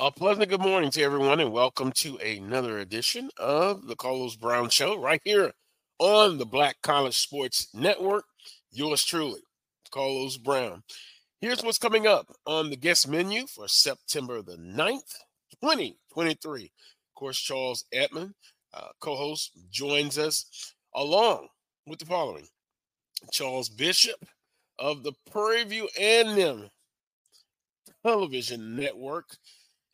A pleasant good morning to everyone, and welcome to another edition of the Carlos Brown Show right here on the Black College Sports Network. Yours truly, Carlos Brown. Here's what's coming up on the guest menu for September the 9th, 2023. Of course, Charles Edmond, uh, co host, joins us along with the following Charles Bishop of the Prairie View A&M Television Network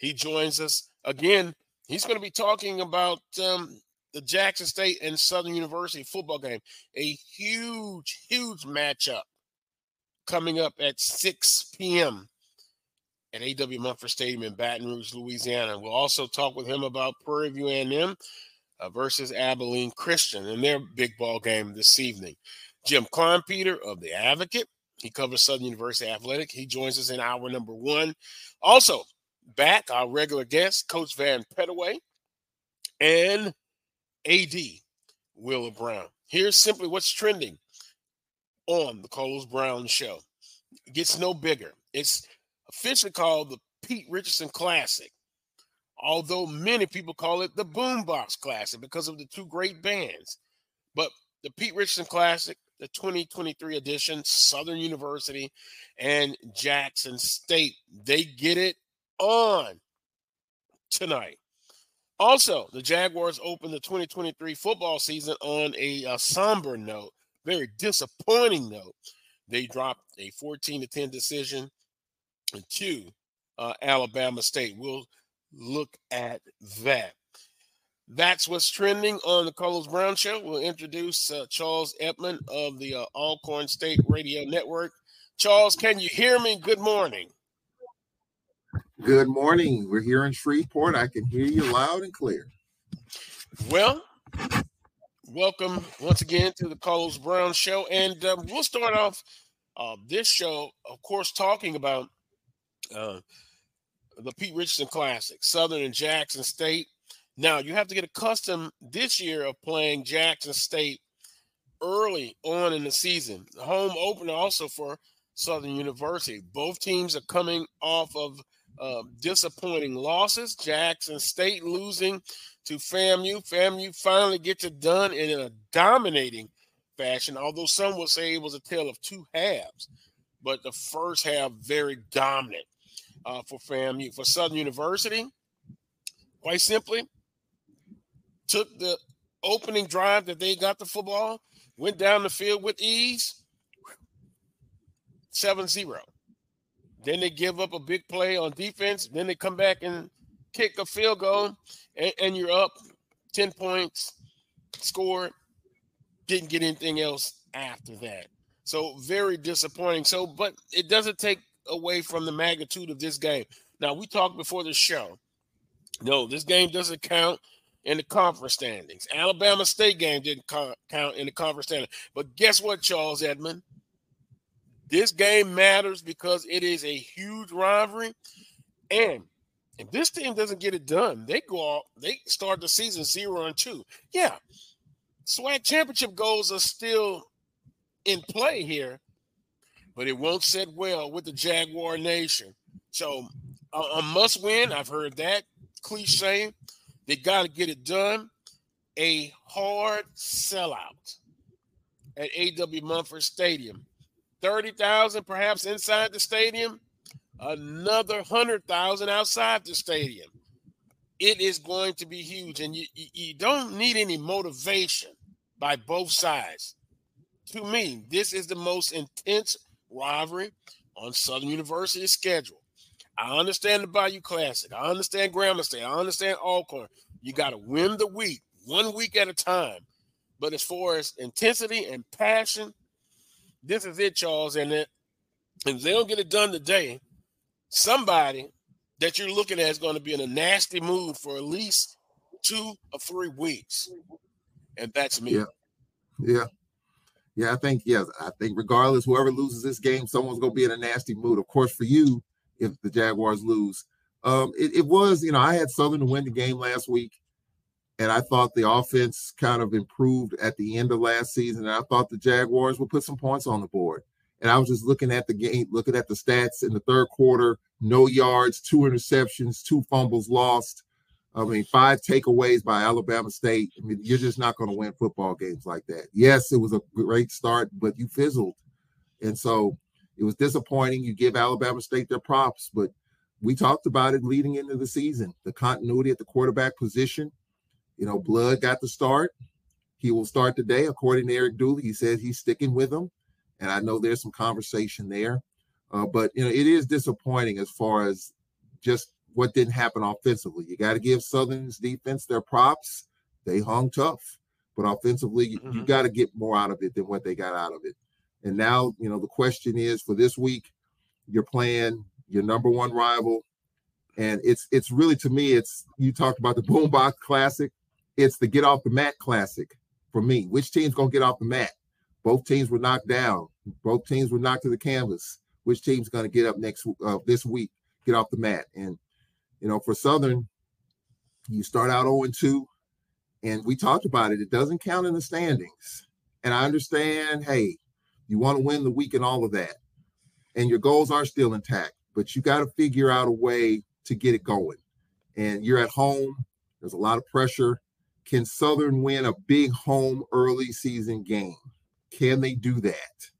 he joins us again. He's going to be talking about um, the Jackson State and Southern University football game. A huge, huge matchup coming up at 6 p.m. at A.W. Mumford Stadium in Baton Rouge, Louisiana. We'll also talk with him about Prairie View A&M uh, versus Abilene Christian in their big ball game this evening. Jim Kleinpeter of the Advocate. He covers Southern University Athletic. He joins us in hour number one. Also, back, our regular guest, Coach Vann Pettaway, and AD Willa Brown. Here's simply what's trending on the Carlos Brown Show. It gets no bigger. It's officially called the Pete Richardson Classic, although many people call it the Boombox Classic because of the two great bands. But the Pete Richardson Classic, the 2023 edition, Southern University and Jackson State, they get it on tonight. Also, the Jaguars open the 2023 football season on a, a, somber note, very disappointing note. They dropped a 14 to 10 decision to uh, Alabama State. We'll look at that. That's what's trending on the Carlos Brown Show. We'll introduce uh, Charles Edmond of the uh, Alcorn State Radio Network. Charles, can you hear me? Good morning. Good morning. We're here in Shreveport. I can hear you loud and clear. Well, welcome once again to the Carlos Brown Show. And um, we'll start off uh, this show, of course, talking about uh, the Pete Richardson Classic, Southern and Jackson State. Now, you have to get accustomed this year of playing Jackson State early on in the season. Home opener also for Southern University. Both teams are coming off of uh, disappointing losses. Jackson State losing to FAMU. FAMU finally gets it done in a dominating fashion, although some would say it was a tale of two halves. But the first half, very dominant uh, for FAMU. For Southern University, quite simply, took the opening drive that they got the football, went down the field with ease, 7 0. Then they give up a big play on defense. Then they come back and kick a field goal, and, and you're up 10 points, scored. Didn't get anything else after that. So very disappointing. So, but it doesn't take away from the magnitude of this game. Now, we talked before the show. No, this game doesn't count in the conference standings. Alabama State game didn't count in the conference standings. But guess what, Charles Edmond? This game matters because it is a huge rivalry. And if this team doesn't get it done, they go out, they start the season zero and two. Yeah. SWAC championship goals are still in play here, but it won't set well with the Jaguar Nation. So a, a must win. I've heard that cliche. They got to get it done. A hard sellout at A.W. Mumford Stadium 30,000 perhaps inside the stadium, another 100,000 outside the stadium. It is going to be huge. And you, you don't need any motivation by both sides. To me, this is the most intense rivalry on Southern University's schedule. I understand the Bayou Classic. I understand Grambling State. I understand Alcorn. You got to win the week, one week at a time. But as far as intensity and passion, this is it, Charles. And it, if they don't get it done today, somebody that you're looking at is going to be in a nasty mood for at least two or three weeks. And that's me. Yeah. Yeah. Yeah, I think, yes, I think regardless, whoever loses this game, someone's going to be in a nasty mood. Of course, for you, if the Jaguars lose, um, it, it was, you know, I had Southern to win the game last week and I thought the offense kind of improved at the end of last season. And I thought the Jaguars would put some points on the board. And I was just looking at the game, looking at the stats in the third quarter no yards, two interceptions, two fumbles lost. I mean, five takeaways by Alabama State. I mean, you're just not going to win football games like that. Yes, it was a great start, but you fizzled. And so it was disappointing. You give Alabama State their props, but we talked about it leading into the season the continuity at the quarterback position. You know, Blood got the start. He will start today, according to Eric Dooley. He says he's sticking with him. And I know there's some conversation there. Uh, but, you know, it is disappointing as far as just what didn't happen offensively. You got to give Southern's defense their props. They hung tough. But offensively, mm-hmm. you got to get more out of it than what they got out of it. And now, you know, the question is for this week, you're playing your number one rival. And it's it's really to me, it's you talked about the boombox classic. It's the get off the mat classic for me. Which team's gonna get off the mat? Both teams were knocked down. Both teams were knocked to the canvas. Which team's gonna get up next uh, this week? Get off the mat. And you know, for Southern, you start out 0 2, and we talked about it. It doesn't count in the standings. And I understand, hey, you want to win the week and all of that. And your goals are still intact, but you got to figure out a way to get it going. And you're at home, there's a lot of pressure. Can Southern win a big home early season game? Can they do that?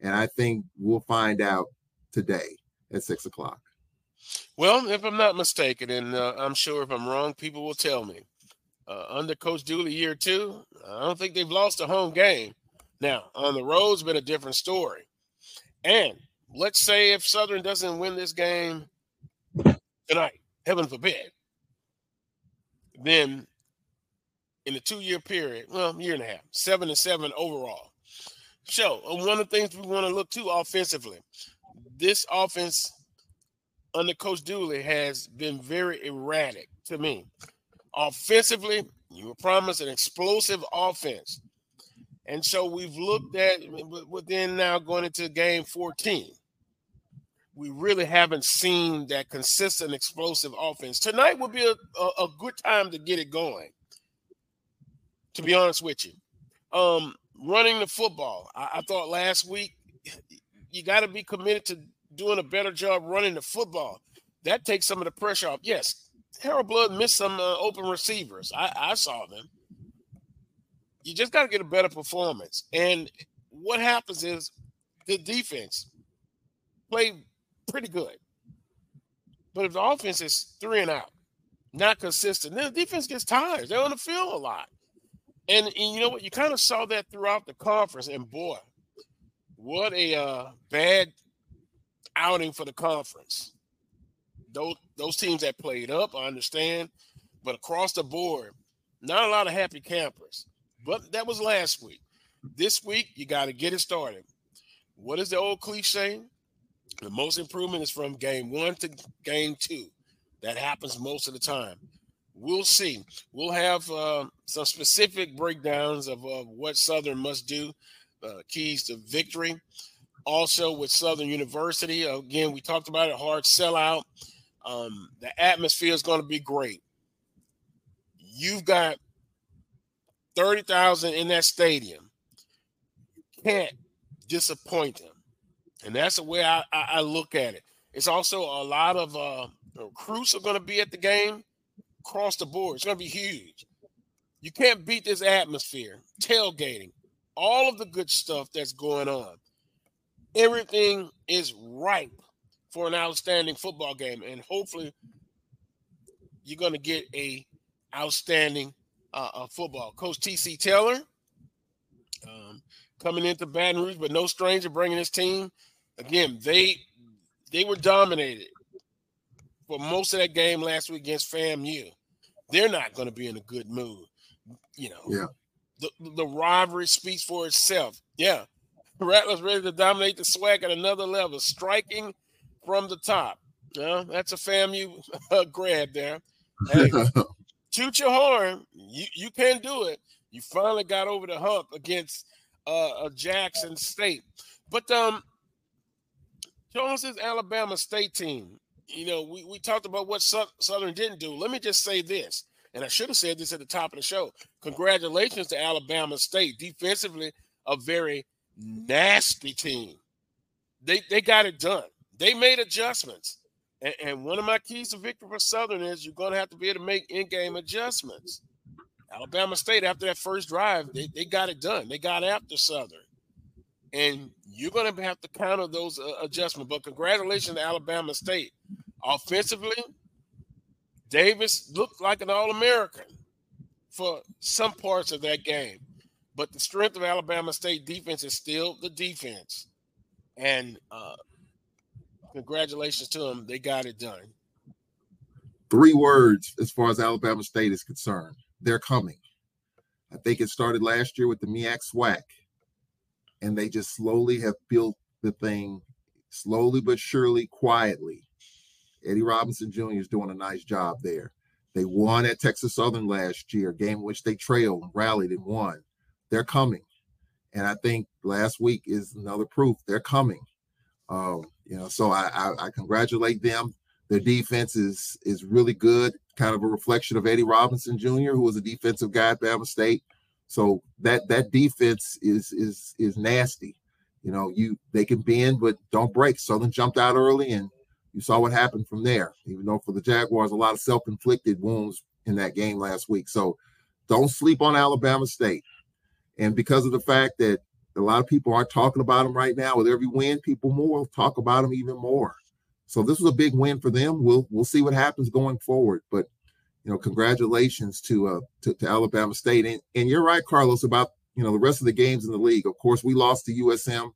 And I think we'll find out today at six o'clock. Well, if I'm not mistaken, and uh, I'm sure if I'm wrong, people will tell me. Uh, under Coach Dooley, year two, I don't think they've lost a home game. Now, on the road's been a different story. And let's say if Southern doesn't win this game tonight, heaven forbid, then in the two year period, well, year and a half, seven and seven overall. So, uh, one of the things we want to look to offensively, this offense under Coach Dooley has been very erratic to me. Offensively, you were promised an explosive offense. And so we've looked at within now going into game 14. We really haven't seen that consistent explosive offense. Tonight would be a, a, a good time to get it going. To be honest with you. Um, running the football. I, I thought last week you got to be committed to doing a better job running the football. That takes some of the pressure off. Yes, Harold Blood missed some uh, open receivers. I, I saw them you just got to get a better performance. And what happens is the defense play pretty good. But if the offense is three and out, not consistent, then the defense gets tired. They're on the field a lot. And, and you know what? You kind of saw that throughout the conference. And boy, what a uh, bad outing for the conference. Those those teams that played up, I understand, but across the board, not a lot of happy campers. But that was last week. This week, you got to get it started. What is the old cliche? The most improvement is from game one to game two. That happens most of the time. We'll see. We'll have uh, some specific breakdowns of uh, what Southern must do, uh, keys to victory. Also, with Southern University, again, we talked about it hard sellout. Um, the atmosphere is going to be great. You've got 30,000 in that stadium. can't disappoint them. And that's the way I, I, I, look at it. It's also a lot of uh, recruits are going to be at the game across the board. It's going to be huge. You can't beat this atmosphere, tailgating, all of the good stuff that's going on. Everything is ripe for an outstanding football game, and hopefully, you're going to get a outstanding uh, uh, football. Coach TC Taylor um, coming into Baton Rouge, but no stranger bringing his team. Again, they they were dominated for most of that game last week against FAMU. They're not going to be in a good mood. You know, yeah. The, the rivalry speaks for itself. Yeah. Rattlers ready to dominate the SWAC at another level, striking from the top. Yeah, that's a FAMU uh, grab there. Hey, toot your horn. You you can do it. You finally got over the hump against uh, a Jackson State. But um, Jones's Alabama State team. You know, we, we talked about what Southern didn't do. Let me just say this, and I should have said this at the top of the show. Congratulations to Alabama State. Defensively, a very nasty team. they they got it done. They made adjustments. And, and one of my keys to victory for Southern is you're going to have to be able to make in-game adjustments. Alabama State, after that first drive, they, they got it done. They got after Southern. And you're going to have to counter those uh, adjustments. But congratulations to Alabama State. Offensively, Davis looked like an All American for some parts of that game. But the strength of Alabama State defense is still the defense. And uh, congratulations to them. They got it done. Three words as far as Alabama State is concerned. They're coming. I think it started last year with the MEAC SWAC, and they just slowly have built the thing, slowly but surely, quietly. Eddie Robinson Jr. is doing a nice job there. They won at Texas Southern last year, game which they trailed and rallied and won. They're coming. And I think last week is another proof they're coming. Um, you know, so I, I, I congratulate them. Their defense is is really good, kind of a reflection of Eddie Robinson Jr., who was a defensive guy at Bama State. So that that defense is is is nasty. You know, you they can bend but don't break. Southern jumped out early, and you saw what happened from there. Even though for the Jaguars, a lot of self-inflicted wounds in that game last week. So don't sleep on Alabama State. And because of the fact that a lot of people aren't talking about them right now. With every win, people more talk about them even more. So this was a big win for them. We'll we'll see what happens going forward. But you know, congratulations to uh to, to Alabama State. And and you're right, Carlos, about you know the rest of the games in the league. Of course, we lost to USM.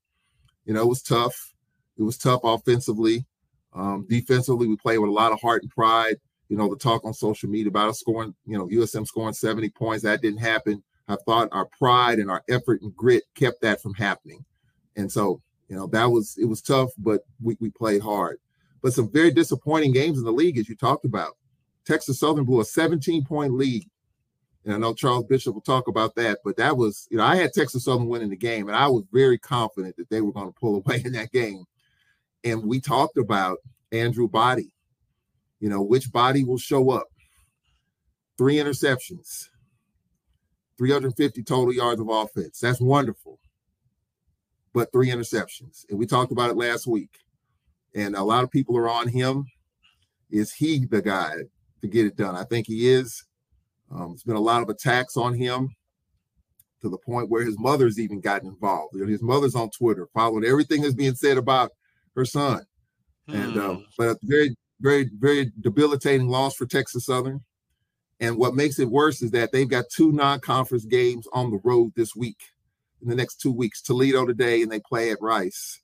You know, it was tough. It was tough offensively. Um, defensively, we played with a lot of heart and pride. You know, the talk on social media about us scoring, you know, USM scoring 70 points, that didn't happen. I thought our pride and our effort and grit kept that from happening. And so, you know, that was it was tough, but we, we played hard. But some very disappointing games in the league, as you talked about. Texas Southern blew a 17 point lead. And I know Charles Bishop will talk about that, but that was, you know, I had Texas Southern winning the game, and I was very confident that they were going to pull away in that game. And we talked about Andrew Body, you know, which body will show up. Three interceptions, 350 total yards of offense. That's wonderful. But three interceptions. And we talked about it last week. And a lot of people are on him. Is he the guy to get it done? I think he is. Um, there's been a lot of attacks on him to the point where his mother's even gotten involved. His mother's on Twitter following everything that's being said about her son. Hmm. And uh, hmm. but a very, very, very debilitating loss for Texas Southern. And what makes it worse is that they've got two non-conference games on the road this week, in the next two weeks. Toledo today, and they play at Rice.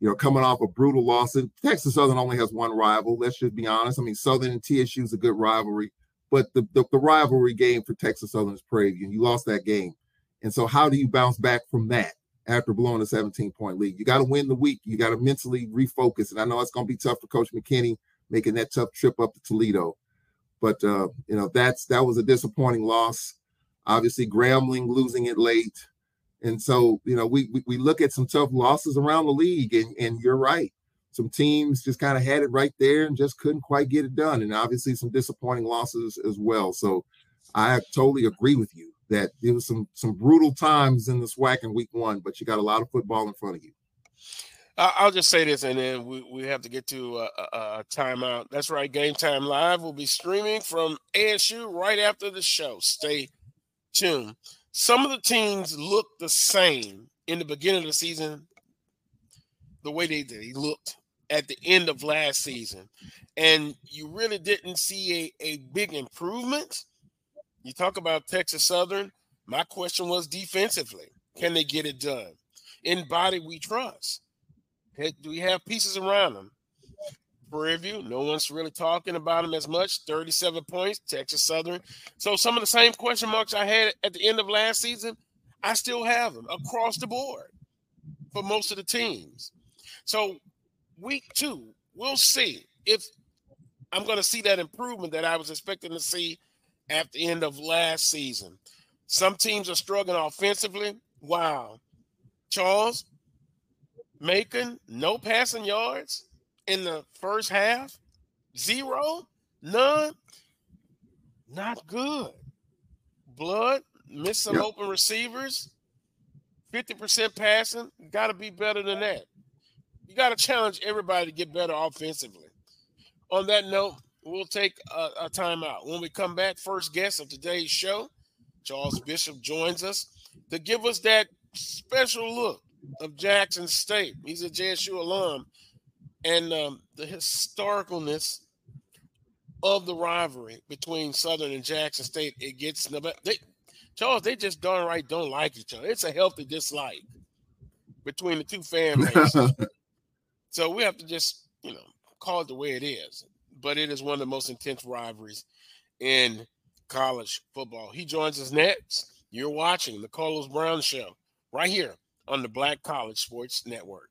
You know, coming off a brutal loss. Texas Southern only has one rival. Let's just be honest. I mean, Southern and TSU is a good rivalry, but the, the, the rivalry game for Texas Southern is Prairie and you lost that game. And so, how do you bounce back from that after blowing a 17 point lead? You got to win the week. You got to mentally refocus. And I know it's going to be tough for Coach McKinney making that tough trip up to Toledo. But uh, you know, that's that was a disappointing loss. Obviously, Grambling losing it late. And so, you know, we, we, we look at some tough losses around the league, and, and you're right. Some teams just kind of had it right there and just couldn't quite get it done. And obviously some disappointing losses as well. So I totally agree with you that there was some some brutal times in the SWAC in week one, but you got a lot of football in front of you. I'll just say this, and then we, we have to get to a, a, a, timeout. That's right. Game Time Live will be streaming from ASU right after the show. Stay tuned. Some of the teams look the same in the beginning of the season, the way they, they looked at the end of last season. And you really didn't see a, a big improvement. You talk about Texas Southern. My question was defensively can they get it done? In body, we trust do we have pieces around them? Prairie no one's really talking about them as much. 37 points, Texas Southern. So some of the same question marks I had at the end of last season, I still have them across the board for most of the teams. So week two, we'll see if I'm going to see that improvement that I was expecting to see at the end of last season. Some teams are struggling offensively. Wow. Charles, Macon, no passing yards in the first half, zero, none. Not good. Blood missed some yep. open receivers, 50% passing. Got to be better than that. you got to challenge everybody to get better offensively. On that note, we'll take a, a timeout. When we come back, first guest of today's show, Charles Bishop joins us to give us that special look of Jackson State. He's a JSU alum, and um, the historicalness of the rivalry between Southern and Jackson State. It gets they, Charles. They just darn right don't like each other. It's a healthy dislike between the two fan bases. so we have to just you know call it the way it is. But it is one of the most intense rivalries in college football. He joins us next. You're watching the Carlos Brown Show right here on the Black College Sports Network.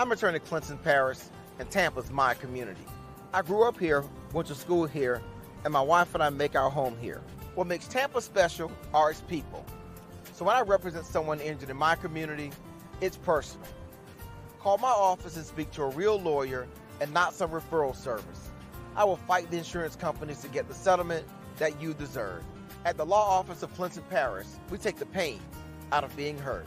I'm returning to Clinton Paris, and Tampa's my community. I grew up here, went to school here, and my wife and I make our home here. What makes Tampa special are its people. So when I represent someone injured in my community, it's personal. Call my office and speak to a real lawyer and not some referral service. I will fight the insurance companies to get the settlement that you deserve. At the law office of Clinton Paris, we take the pain out of being hurt.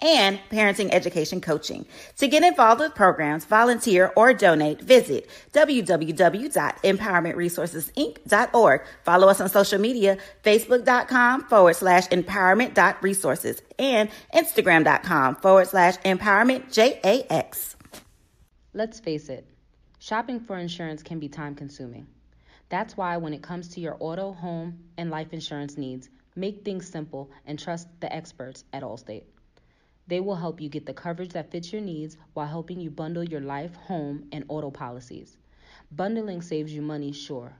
and parenting education coaching. To get involved with programs, volunteer, or donate, visit www.empowermentresourcesinc.org. Follow us on social media, facebook.com forward slash empowerment.resources and instagram.com forward slash empowerment JAX. Let's face it, shopping for insurance can be time consuming. That's why when it comes to your auto, home, and life insurance needs, make things simple and trust the experts at Allstate. They will help you get the coverage that fits your needs while helping you bundle your life, home, and auto policies. Bundling saves you money, sure,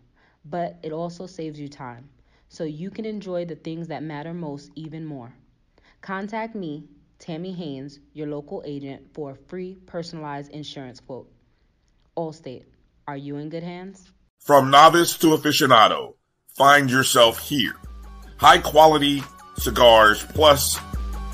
but it also saves you time, so you can enjoy the things that matter most even more. Contact me, Tammy Haynes, your local agent, for a free personalized insurance quote. Allstate, are you in good hands? From novice to aficionado, find yourself here. High quality cigars plus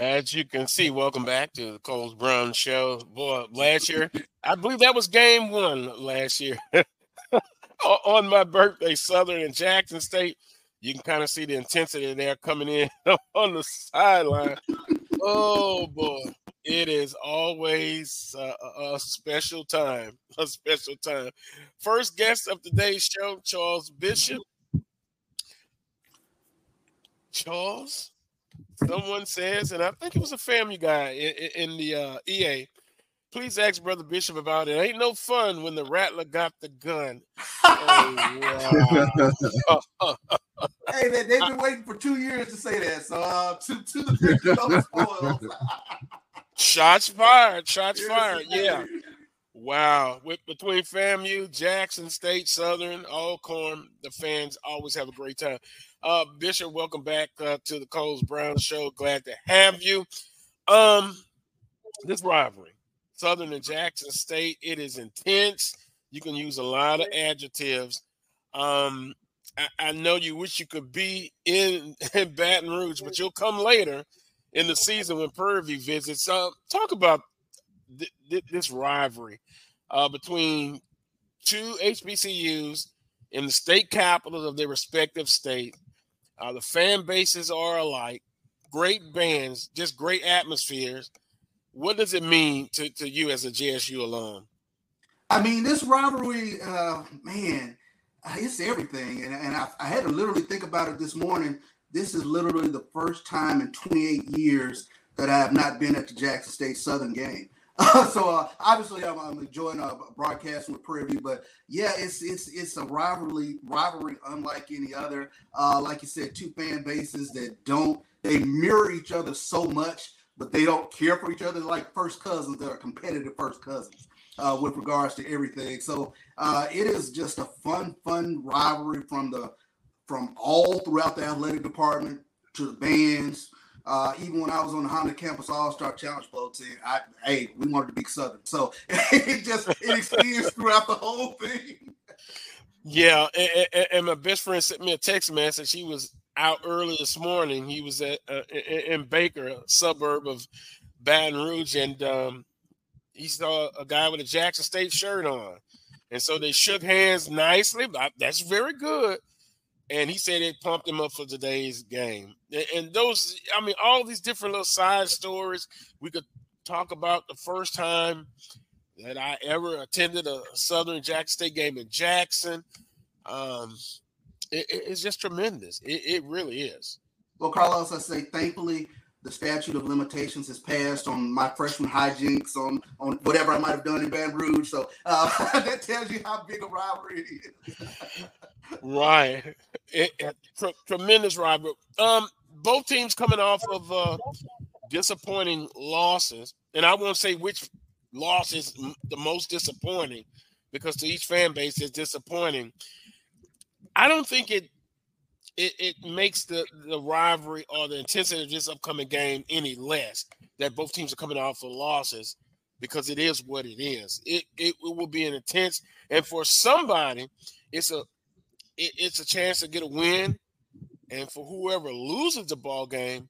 As you can see, welcome back to the Carlos Brown Show. Boy, last year, I believe that was game one last year. On my birthday, Southern and Jackson State. You can kind of see the intensity there coming in on the sideline. oh boy, it is always uh, a special time. A special time. First guest of today's show, Charles Bishop. Charles, someone says, and I think it was a family guy in, in the uh, EA. Please ask Brother Bishop about it. Ain't no fun when the rattler got the gun. Oh, wow. hey, they, they've been waiting for two years to say that. So, uh, to, to the Shots fired. Shots fired. Yeah. Wow. With between FAMU, Jackson State, Southern, Alcorn, the fans always have a great time. Uh, Bishop, welcome back uh, to the Carlos Brown Show. Glad to have you. Um, this rivalry, Southern and Jackson State, it is intense. You can use a lot of adjectives. Um, I, I know you wish you could be in, in Baton Rouge, but you'll come later in the season when View visits. Uh, talk about th- th- this rivalry uh, between two HBCUs in the state capitals of their respective state. Uh, the fan bases are alike. Great bands, just great atmospheres. What does it mean to, to you as a JSU alum? I mean, this rivalry, uh, man, uh, it's everything. And, and I, I, had to literally think about it this morning. This is literally the first time in 28 years that I have not been at the Jackson State Southern game. so uh, obviously, I'm, I'm enjoying uh, broadcasting with Prairie View, but yeah, it's it's it's a rivalry rivalry unlike any other. Uh, like you said, two fan bases that don't they mirror each other so much, but they don't care for each other like first cousins. They're competitive first cousins uh, with regards to everything. So uh, it is just a fun, fun rivalry from the from all throughout the athletic department to the bands uh, even when I was on the Honda Campus All Star Challenge Bowl team, I hey, we wanted to be Southern, so it just it extends throughout the whole thing. Yeah, and, and, my best friend sent me a text message. He was out early this morning. He was at uh, in Baker, a suburb of Baton Rouge, and um, he saw a guy with a Jackson State shirt on, and so they shook hands nicely. That's very good and he said it pumped him up for today's game. And those, I mean, all these different little side stories. We could talk about the first time that I ever attended a Southern Jack State game in Jackson. Um, it, it's just tremendous. It, it really is. Well, Carlos, I say thankfully the statute of limitations has passed on my freshman hijinks on on whatever I might have done in Baton Rouge. So uh, that tells you how big a rivalry it is. right, it, it, tr- tremendous rivalry. Um, both teams coming off of uh, disappointing losses, and I won't say which loss is the most disappointing because to each fan base is disappointing. I don't think it it, it makes the, the rivalry or the intensity of this upcoming game any less that both teams are coming off of losses because it is what it is. It, it, it will be an intense and for somebody, it's a it, it's a chance to get a win. And for whoever loses the ball game,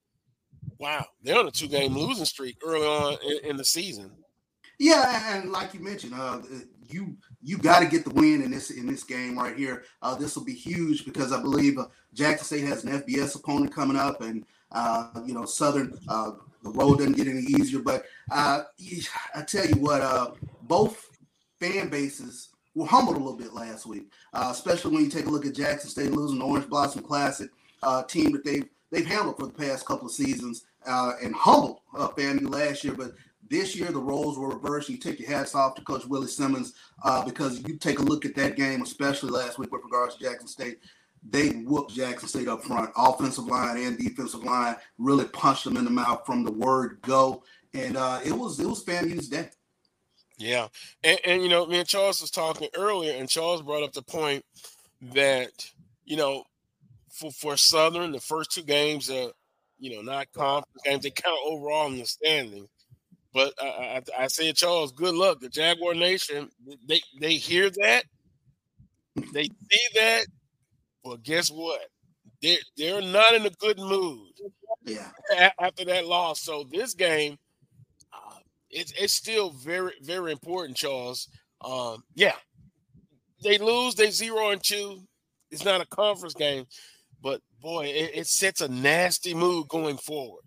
wow, they're on a two game losing streak early on in, in the season. Yeah, and like you mentioned, uh, you you got to get the win in this in this game right here. Uh, this will be huge because I believe uh, Jackson State has an FBS opponent coming up, and uh, you know Southern uh, the road doesn't get any easier. But uh, I tell you what, uh, both fan bases were humbled a little bit last week, especially when you take a look at Jackson State losing the Orange Blossom Classic team that they've they've handled for the past couple of seasons and humbled uh, FAMU last year. But this year, the roles were reversed. You take your hats off to Coach Willie Simmons uh, because you take a look at that game, especially last week with regards to Jackson State. They whooped Jackson State up front, offensive line and defensive line, really punched them in the mouth from the word go, and uh, it was it was FAMU's day. Yeah, and, and you know, me and Charles was talking earlier, and Charles brought up the point that you know, for for Southern, the first two games are you know not conference games; they count overall in the standings. But I, I, I said, Charles, good luck. The Jaguar Nation, they they hear that, they see that. Well, guess what? They're they're not in a good mood. Yeah. After that loss, so this game, uh, it's it's still very very important, Charles. Um, yeah, they lose, they zero and two. It's not a conference game, but boy, it, it sets a nasty mood going forward.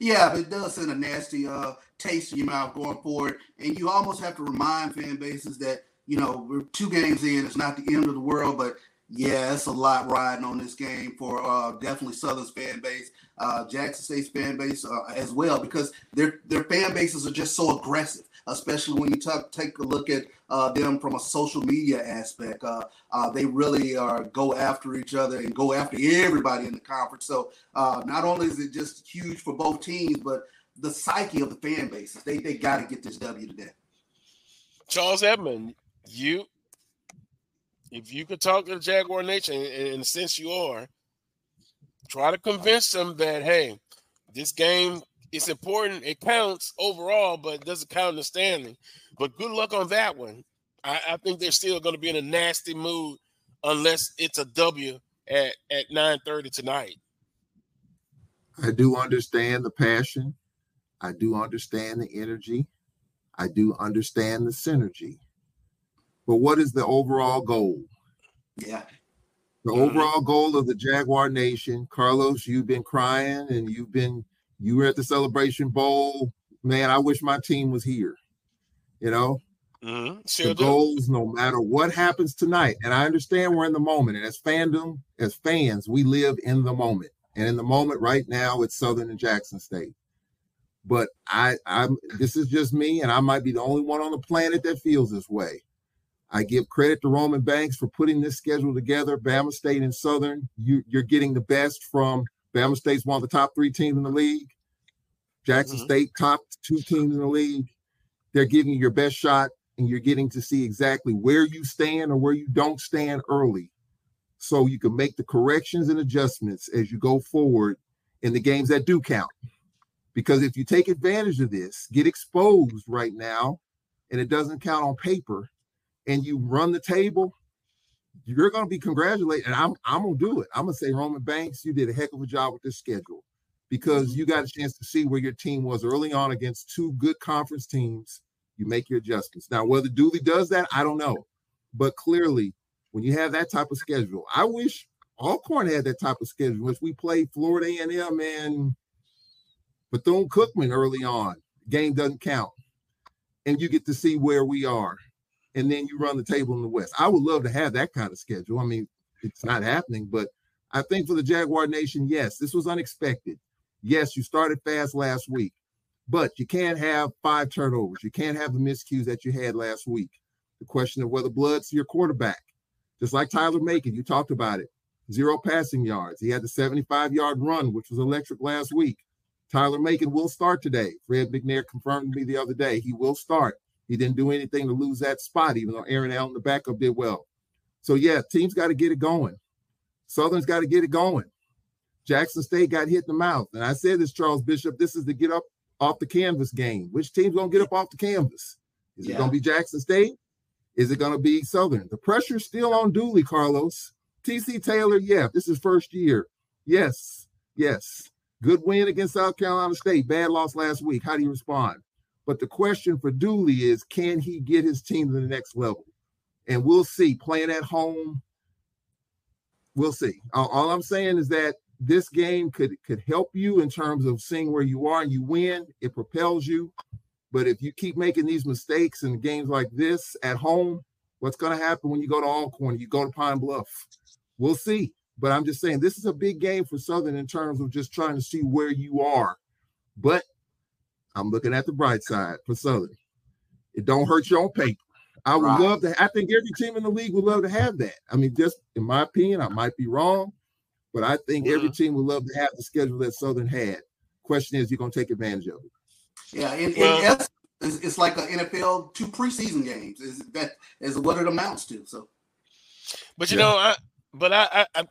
Yeah, it does send a nasty uh, taste in your mouth going forward, and you almost have to remind fan bases that you know we're two games in. It's not the end of the world, but yeah, it's a lot riding on this game for uh, definitely Southern's fan base, uh, Jackson State's fan base uh, as well, because their their fan bases are just so aggressive especially when you take a look at uh, them from a social media aspect. Uh, uh, they really are go after each other and go after everybody in the conference. So not only is it just huge for both teams, but the psyche of the fan bases. They they got to get this W today. Charles Edmond, you, if you could talk to the Jaguar Nation, and since you are, try to convince them that hey, this game is important. It counts overall, but it doesn't count in the standing. But good luck on that one. I, I think they're still going to be in a nasty mood unless it's a W at at nine thirty tonight. I do understand the passion. I do understand the energy. I do understand the synergy. But what is the overall goal? Yeah. The overall goal of the Jaguar Nation, Carlos, you've been crying and you've been you were at the Celebration Bowl. Man, I wish my team was here. You know, mm-hmm. the goals, no matter what happens tonight. And I understand we're in the moment. And as fandom, as fans, we live in the moment. And in the moment right now, it's Southern and Jackson State. But I, I'm this is just me, and I might be the only one on the planet that feels this way. I give credit to Roman Banks for putting this schedule together. Bama State and Southern, you, you're getting the best from Bama State's one of the top three teams in the league. Jackson mm-hmm. State, top two teams in the league. They're giving you your best shot, and you're getting to see exactly where you stand or where you don't stand early. So you can make the corrections and adjustments as you go forward in the games that do count. Because if you take advantage of this, get exposed right now, and it doesn't count on paper, and you run the table, you're going to be congratulated. And I'm, I'm going to do it. I'm going to say, Roman Banks, you did a heck of a job with this schedule because mm-hmm. you got a chance to see where your team was early on against two good conference teams. You make your adjustments. Now, whether Dooley does that, I don't know. But clearly, when you have that type of schedule, I wish Alcorn had that type of schedule, which we played Florida A&M and Bethune-Cookman early on. Game doesn't count. And you get to see where we are and then you run the table in the West. I would love to have that kind of schedule. I mean, it's not happening, but I think for the Jaguar Nation, yes, this was unexpected. Yes, you started fast last week, but you can't have five turnovers. You can't have the miscues that you had last week. The question of whether Blood's your quarterback, just like Tyler Macon, you talked about it. Zero passing yards. He had the 75 yard run, which was electric last week. Tyler Macon will start today. Fred McNair confirmed me the other day. He will start. He didn't do anything to lose that spot, even though Aaron Allen, the backup, did well. So, yeah, teams got to get it going. Southern's got to get it going. Jackson State got hit in the mouth. And I said this, Charles Bishop, this is the get up off the canvas game. Which team's going to get up off the canvas? Is yeah. it going to be Jackson State? Is it going to be Southern? The pressure's still on Dooley, Carlos. TC Taylor, yeah, this is first year. Yes, yes. Good win against South Carolina State. Bad loss last week. How do you respond? But the question for Dooley is can he get his team to the next level? And we'll see. Playing at home, we'll see. All, I'm saying is that this game could could help you in terms of seeing where you are and you win. It propels you. But if you keep making these mistakes in games like this at home, what's going to happen when you go to Alcorn, you go to Pine Bluff? We'll see. But I'm just saying this is a big game for Southern in terms of just trying to see where you are. But I'm looking at the bright side for Southern. It don't hurt you on paper. I would right. love to. I think every team in the league would love to have that. I mean, just in my opinion, I might be wrong, but I think mm-hmm. every team would love to have the schedule that Southern had. Question is, you're going to take advantage of it. Yeah, in, well, in essence, it's, it's like an NFL two preseason games. Is that is what it amounts to? So, but you yeah. know, I but I, I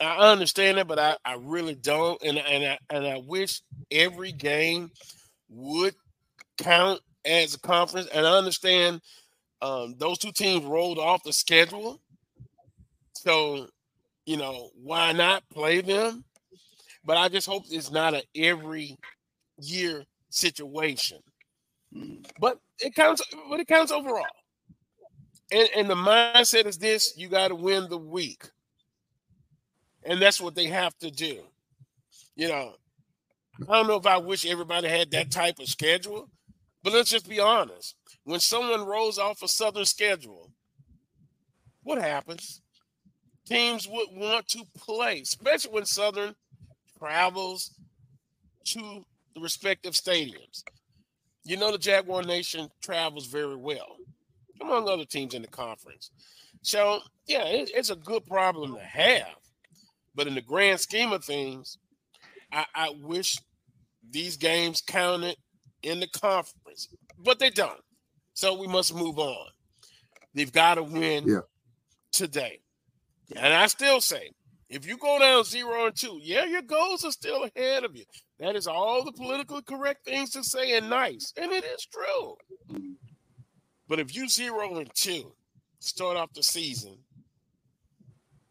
I understand it, but I I really don't, and and I and I wish every game would count as a conference. And I understand um, those two teams rolled off the schedule. So, you know, why not play them? but I just hope it's not an every year situation. But it counts. But it counts overall. And and the mindset is this: you got to win the week, and that's what they have to do. You know, I don't know if I wish everybody had that type of schedule, but let's just be honest. When someone rolls off a Southern schedule, what happens? Teams would want to play, especially when Southern travels to the respective stadiums. You know, the Jaguar Nation travels very well, among other teams in the conference. So, yeah, it's a good problem to have. But in the grand scheme of things, I, I wish these games counted in the conference, but they don't. So we must move on. They've got to win Yeah. today. And I still say, if you go down zero and two, yeah, your goals are still ahead of you. That is all the politically correct things to say and nice. And it is true. But if you zero and two, start off the season,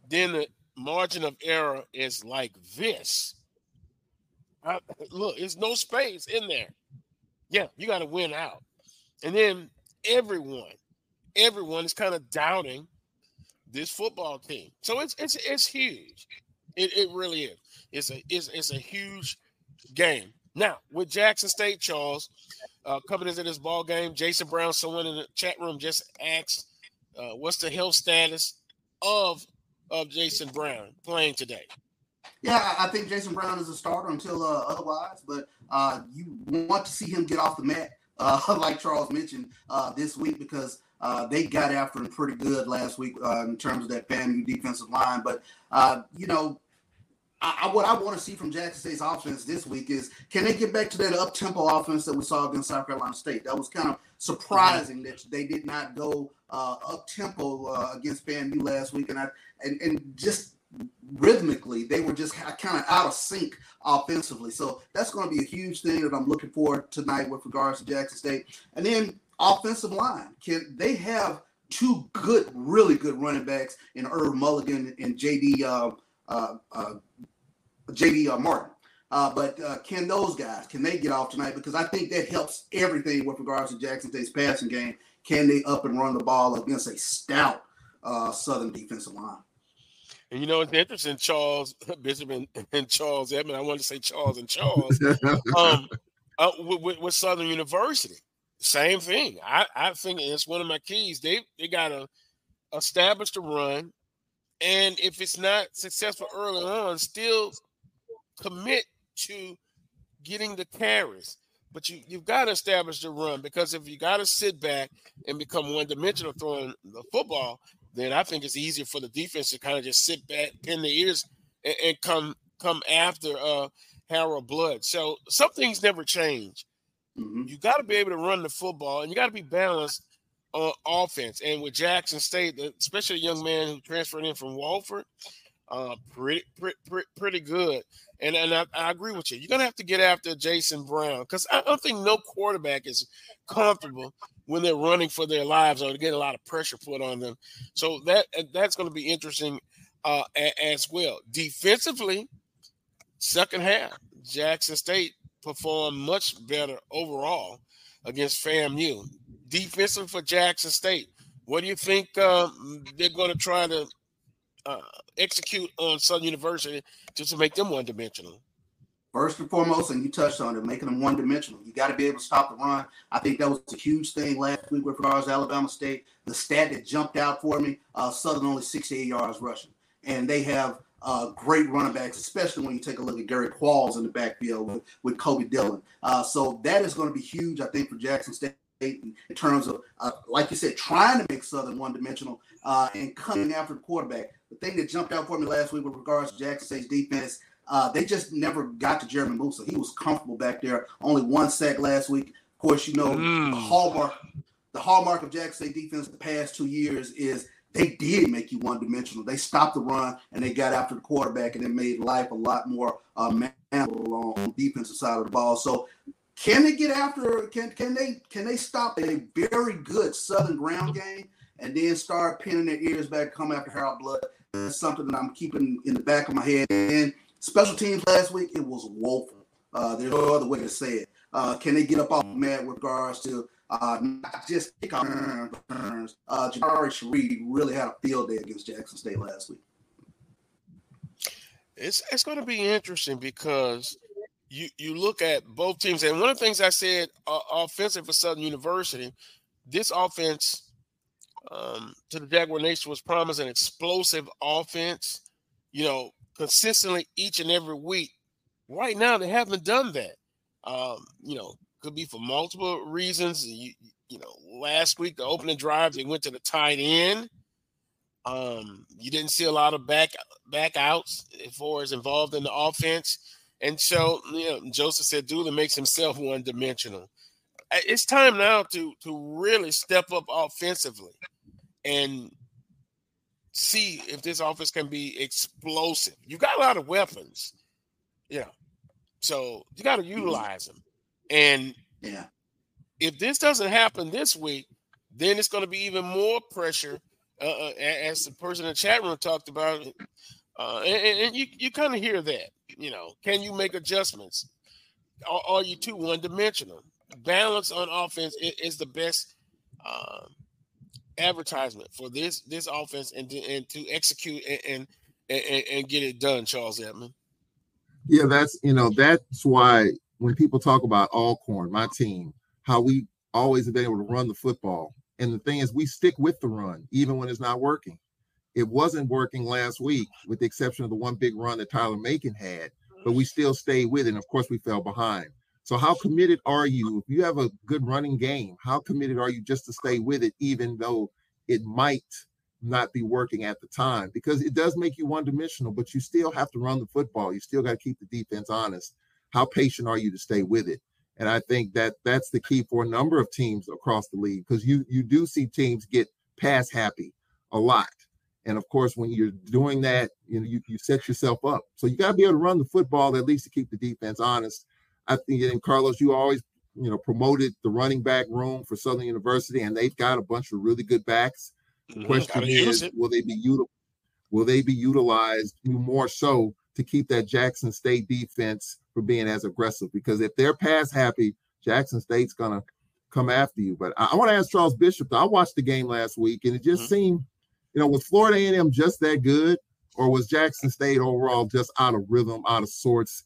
then the margin of error is like this. I, look, there's no space in there. Yeah, you got to win out. And then everyone, everyone is kind of doubting this football team. So it's it's it's huge. It, it really is. It's a it's, it's a huge game. Now with Jackson State, Charles, uh, coming into this ball game, Jason Brown, someone in the chat room just asked, uh, "What's the health status of of Jason Brown playing today?" Yeah, I think Jason Brown is a starter until uh, otherwise, but uh, you want to see him get off the mat, uh, like Charles mentioned uh, this week, because uh, they got after him pretty good last week uh, in terms of that FAMU defensive line. But you know, I, what I want to see from Jackson State's offense this week is can they get back to that up tempo offense that we saw against South Carolina State? That was kind of surprising that they did not go uh, up tempo uh, against FAMU last week, and I and and just rhythmically they were just kind of out of sync offensively. So that's going to be a huge thing that I'm looking for tonight with regards to Jackson State. And then offensive line, can they have two good, really good running backs in Irv Mulligan and JD uh, JD uh, Martin? Uh, but uh, can those guys can they get off tonight? Because I think that helps everything with regards to Jackson State's passing game. Can they up and run the ball against a stout uh, Southern defensive line? And you know, it's interesting, Charles Bishop and, and Charles Edmond. I wanted to say Charles and Charles. um, uh, with, with, with, Southern University, same thing. I, I think it's one of my keys. They they got to establish the run, and if it's not successful early on, still commit to getting the carries. But you you've got to establish the run because if you got to sit back and become one dimensional throwing the football, then I think it's easier for the defense to kind of just sit back, pin the ears, and, and come come after uh, Harold Blood. So some things never change. Mm-hmm. You got to be able to run the football, and you got to be balanced on offense. And with Jackson State, especially a young man who transferred in from Walford, uh, pretty, pretty, pretty good. And and I, I, agree with you. You're gonna have to get after Jason Brown because I don't think no quarterback is comfortable when they're running for their lives or get a lot of pressure put on them. So that that's going to be interesting uh, as well. Defensively, second half, Jackson State performed much better overall against FAMU. Defensive for Jackson State. What do you think um, they're going to try to uh, execute on Southern University just to make them one dimensional? First and foremost, and you touched on it, making them one dimensional. You got to be able to stop the run. I think that was a huge thing last week with regards to Alabama State. The stat that jumped out for me uh, Southern only 68 yards rushing. And they have uh, great running backs, especially when you take a look at Gary Quarles in the backfield with, with Kobe Dillon. Uh, so that is going to be huge, I think, for Jackson State in, terms of, uh, like you said, trying to make Southern one dimensional uh, and coming after the quarterback. The thing that jumped out for me last week with regards to Jackson State's defense uh, they just never got to Jeremy Musa. He was comfortable back there. Only one sack last week. Of course, you know mm. the hallmark, the hallmark of Jackson State defense the past two years is they did make you one dimensional. They stopped the run and they got after the quarterback and it made life a lot more uh, manageable on the defensive side of the ball. So can they get after? Can can they can they stop a very good Southern ground game and then start pinning their ears back, come after Harold Blood? That's something that I'm keeping in the back of my head. And Special teams last week, it was woeful. Uh, there's no other way to say it. Uh, can they get up off mat with regards to uh, not just kick returns? Uh, Jabari Shareed really had a field day against Jackson State last week. It's it's going to be interesting because you you look at both teams, and one of the things I said uh, offensive for Southern University, this offense um, to the Jaguar Nation was promised an explosive offense, you know, consistently each and every week. Right now, they haven't done that. Um, you know, could be for multiple reasons. You, you know, last week the opening drive they went to the tight end. Um, you didn't see a lot of back back outs as far as involved in the offense. And so, you know, Joseph said Dooley makes himself one dimensional. It's time now to to really step up offensively and see if this offense can be explosive. You got a lot of weapons, you know, so you got to utilize them. And yeah, if this doesn't happen this week, then it's going to be even more pressure, uh, uh as the person in the chat room talked about. Uh, and, and you you kind of hear that, you know, can you make adjustments? Or are you too one dimensional? Balance on offense is, the best. Um, advertisement for this this offense and to, and to execute and, and and get it done, Charles Edmond. Yeah, that's you know that's why when people talk about Alcorn, my team, how we always have been able to run the football, and the thing is, we stick with the run even when it's not working. It wasn't working last week, with the exception of the one big run that Tyler Macon had, but we still stayed with it. And of course, we fell behind. So, how committed are you? If you have a good running game, how committed are you just to stay with it, even though it might not be working at the time? Because it does make you one dimensional, but you still have to run the football. You still got to keep the defense honest. How patient are you to stay with it? And I think that that's the key for a number of teams across the league because you you do see teams get pass happy a lot. And of course, when you're doing that, you know, you, you set yourself up. So you got to be able to run the football at least to keep the defense honest. I think, and Carlos, you always, you know, promoted the running back room for Southern University, and they've got a bunch of really good backs. The mm-hmm. question is, will they be util- will they be utilized more so to keep that Jackson State defense from being as aggressive? Because if they're pass happy, Jackson State's gonna come after you. But I, I want to ask Charles Bishop. I watched the game last week, and it just mm-hmm. seemed, you know, was Florida A&M just that good, or was Jackson State overall just out of rhythm, out of sorts?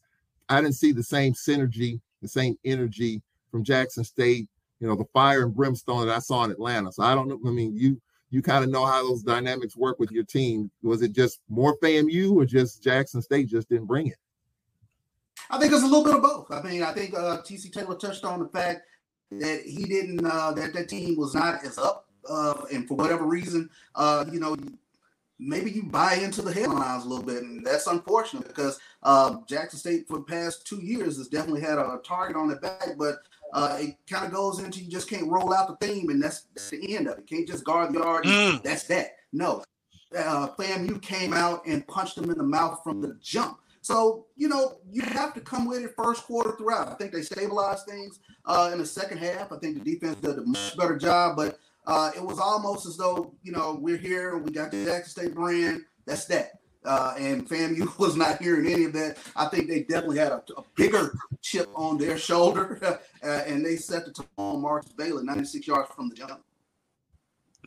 I didn't see the same synergy, the same energy from Jackson State, you know, the fire and brimstone that I saw in Atlanta. So I don't know. I mean, you you kind of know how those dynamics work with your team. Was it just more FAMU or just Jackson State just didn't bring it? I think it's a little bit of both. I mean, I think uh, TC Taylor touched on the fact that he didn't uh, that that team was not as up, uh, and for whatever reason, uh, you know, maybe you buy into the headlines a little bit, and that's unfortunate because uh, Jackson State for the past two years has definitely had a, target on the back, but uh, it kind of goes into you just can't roll out the theme, and that's, that's the end of it. Can't just guard the yard. Mm. That's that. No, uh, FAMU came out and punched them in the mouth from the jump. So you know you have to come with it first quarter throughout. I think they stabilized things uh, in the second half. I think the defense did a much better job, but uh, it was almost as though you know we're here, we got the Jackson State brand. That's that. Uh, and FAMU was not hearing any of that. I think they definitely had a, a bigger chip on their shoulder, uh, and they set the tone. Marcus Bailey, 96 yards from the jump.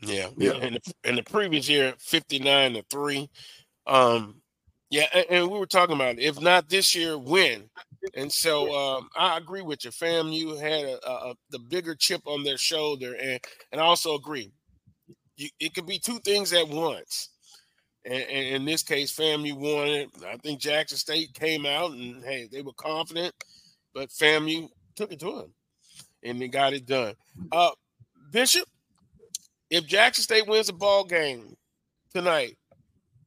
Yeah, yeah. In the, in the previous year, 59 to three. Um, yeah, and, and, we were talking about it. if not this year, when? And so um, I agree with you. FAMU had a, a, the bigger chip on their shoulder, and and I also agree. You, it could be two things at once. And, and in this case, FAMU won it. I think Jackson State came out and hey, they were confident, but FAMU took it to them, and they got it done. Uh, Bishop, if Jackson State wins a ball game tonight,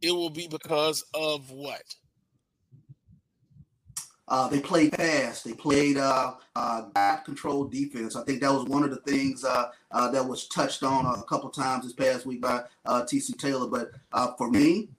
it will be because of what? Uh, they played fast. They played uh, uh, control defense. I think that was one of the things uh, uh, that was touched on a couple times this past week by uh, TC Taylor. But uh, for me,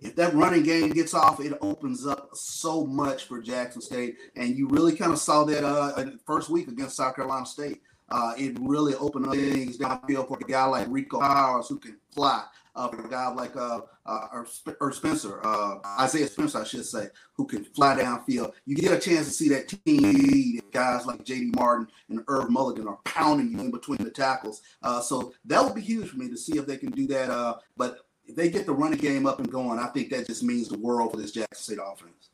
if that running game gets off, it opens up so much for Jackson State. And you really kind of saw that first week against South Carolina State. it really opened up things downfield for a guy like Rico Powers who can fly. Uh, a guy like uh, uh or, Spencer, uh, Isaiah Spencer, I should say, who can fly downfield. You get a chance to see that team guys like J.D. Martin and Irv Mulligan are pounding you in between the tackles. Uh, so that would be huge for me to see if they can do that. Uh, but if they get the running game up and going, I think that just means the world for this Jackson State offense.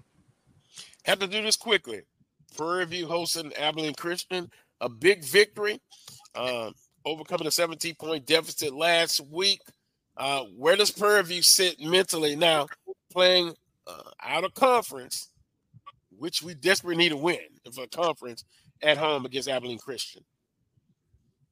Have to do this quickly. Prairie View hosting Abilene Christian, a big victory, uh, overcoming a 17 point deficit last week. Uh, where does Prairie View sit mentally now, playing uh, out of conference, which we desperately need to win for a conference at home against Abilene Christian?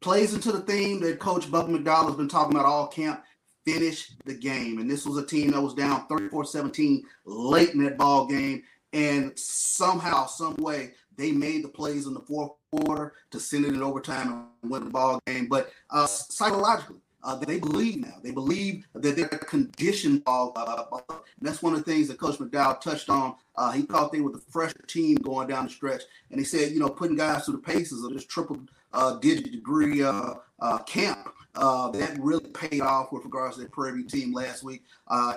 Plays into the theme that Coach Bubba McDowell has been talking about all camp finish the game. And this was a team that was down 34 17 late in that ball game. And somehow, some way, they made the plays in the fourth quarter to send it in overtime and win the ball game. But uh, psychologically, uh, they believe now. They believe that they're conditioned. And that's one of the things that Coach McDowell touched on. Uh, he thought they were the fresher team going down the stretch, and he said, you know, putting guys through the paces of this triple uh, degree uh, uh, camp. that really paid off with regards to their Prairie View team last week.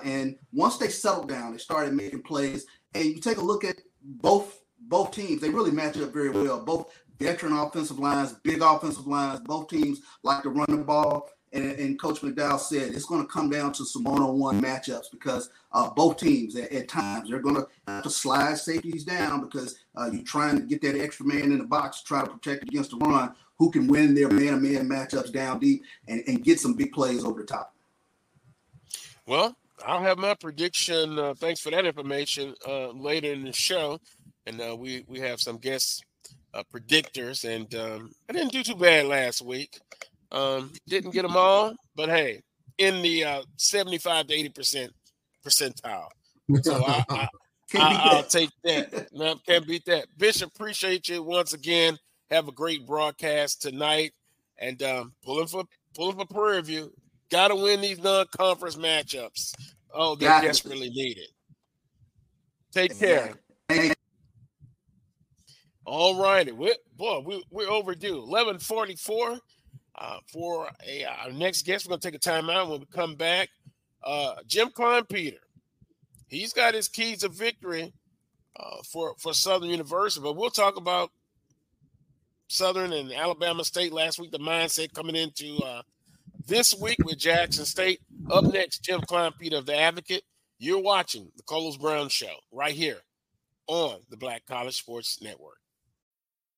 and once they settled down, they started making plays. And you take a look at both both teams; they really match up very well. Both veteran offensive lines, big offensive lines. Both teams like to run the ball. And, and Coach McDowell said it's going to come down to some one-on-one matchups because uh, both teams at, at, times they're going to have to slide safeties down because uh, you're trying to get that extra man in the box to try to protect against the run. Who can win their man-to-man matchups down deep and, and get some big plays over the top? Well, I'll have my prediction. Uh, thanks for that information uh, later in the show, and uh, we we have some guest uh, predictors. And um, I didn't do too bad last week. Um, didn't get them all, but hey, in the uh, 75 to 80 percent percentile. So I, I, I, will take that. No, can't beat that. Bishop, appreciate you once again. Have a great broadcast tonight, and um, pulling for pulling for Prairie View. Got to win these non-conference matchups. Oh, they Got desperately it. need it. Take care. All righty. We're, boy, we, we're overdue. 1144 uh, for a, our next guest. We're going to take a time out when we come back. Uh, Jim Kleinpeter, he's got his keys of victory uh, for, for Southern University, but we'll talk about Southern and Alabama State last week, the mindset coming into uh, this week with Jackson State. Up next, Jim Kleinpeter of The Advocate. You're watching the Carlos Brown Show right here on the Black College Sports Network.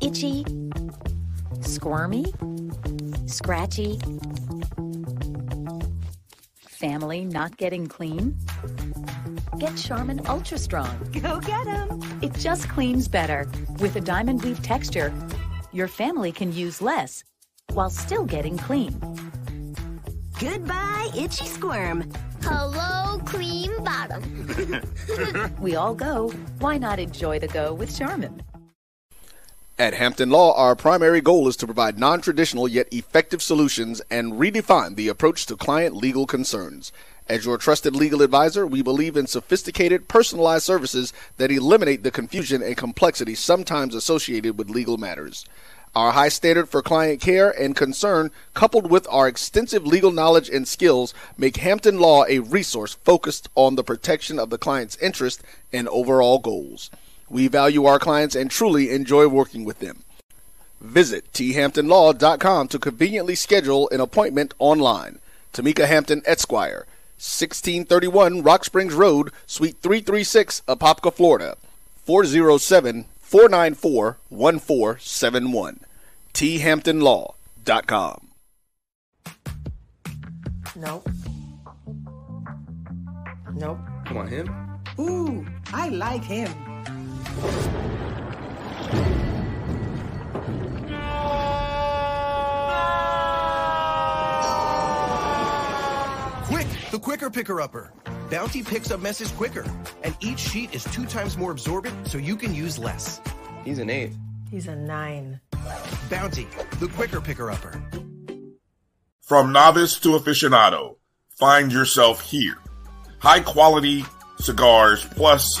Itchy, squirmy, scratchy, family not getting clean? Get Charmin Ultra Strong. Go get them! It just cleans better. With a diamond weave texture, your family can use less while still getting clean. Goodbye, itchy squirm. Hello, cream bottom. we all go. Why not enjoy the go with Charmin? At Hampton Law, our primary goal is to provide non traditional yet effective solutions and redefine the approach to client legal concerns. As your trusted legal advisor, we believe in sophisticated, personalized services that eliminate the confusion and complexity sometimes associated with legal matters. Our high standard for client care and concern, coupled with our extensive legal knowledge and skills, make Hampton Law a resource focused on the protection of the client's interest and overall goals. We value our clients and truly enjoy working with them. Visit thamptonlaw.com to conveniently schedule an appointment online. Tamika Hampton Esquire, 1631 Rock Springs Road, Suite 336, Apopka, Florida. 407 494 1471. thamptonlaw.com. Nope. Nope. Come on, him? Ooh, I like him. Quick, the quicker picker upper. Bounty picks up messes quicker, and each sheet is two times more absorbent so you can use less. He's an eight. He's a nine. Bounty, the quicker picker upper. From novice to aficionado, find yourself here. High quality cigars plus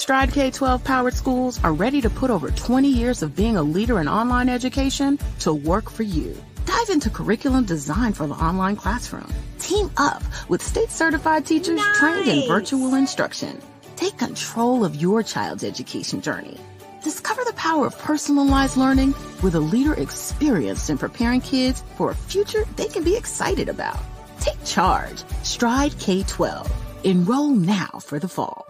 Stride K 12 powered schools are ready to put over 20 years of being a leader in online education to work for you. Dive into curriculum design for the online classroom. Team up with state certified teachers nice. trained in virtual instruction. Take control of your child's education journey. Discover the power of personalized learning with a leader experienced in preparing kids for a future they can be excited about. Take charge. Stride K 12. Enroll now for the fall.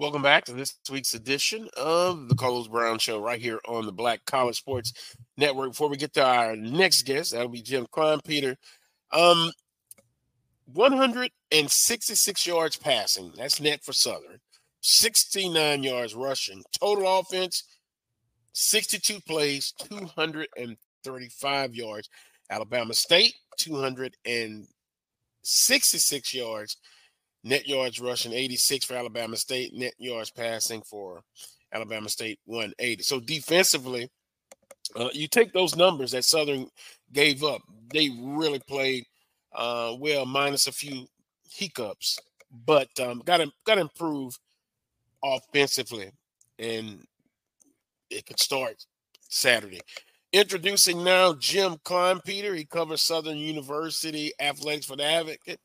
Welcome back to this week's edition of the Carlos Brown Show right here on the Black College Sports Network. Before we get to our next guest, that'll be Jim Kleinpeter. Um, 166 yards passing. That's net for Southern. 69 yards rushing. Total offense, 62 plays, 235 yards. Alabama State, 266 yards Net yards rushing 86 for Alabama State. Net yards passing for Alabama State 180. So defensively, uh, you take those numbers that Southern gave up. They really played uh, well, minus a few hiccups, but um, got to got to improve offensively, and it could start Saturday. Introducing now Jim Kleinpeter. He covers Southern University athletics for the Advocate.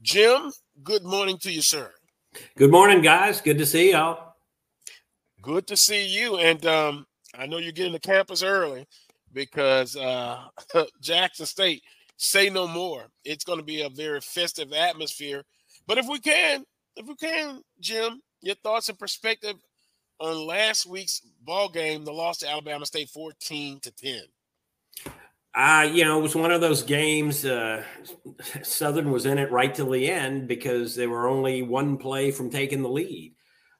Jim, good morning to you, sir. Good morning, guys. Good to see y'all. Good to see you. And um, I know you're getting to campus early because uh, Jackson State, say no more. It's going to be a very festive atmosphere. But if we can, if we can, Jim, your thoughts and perspective on last week's ball game, the loss to Alabama State 14 to 10. Uh, you know, it was one of those games. Uh, Southern was in it right till the end because they were only one play from taking the lead.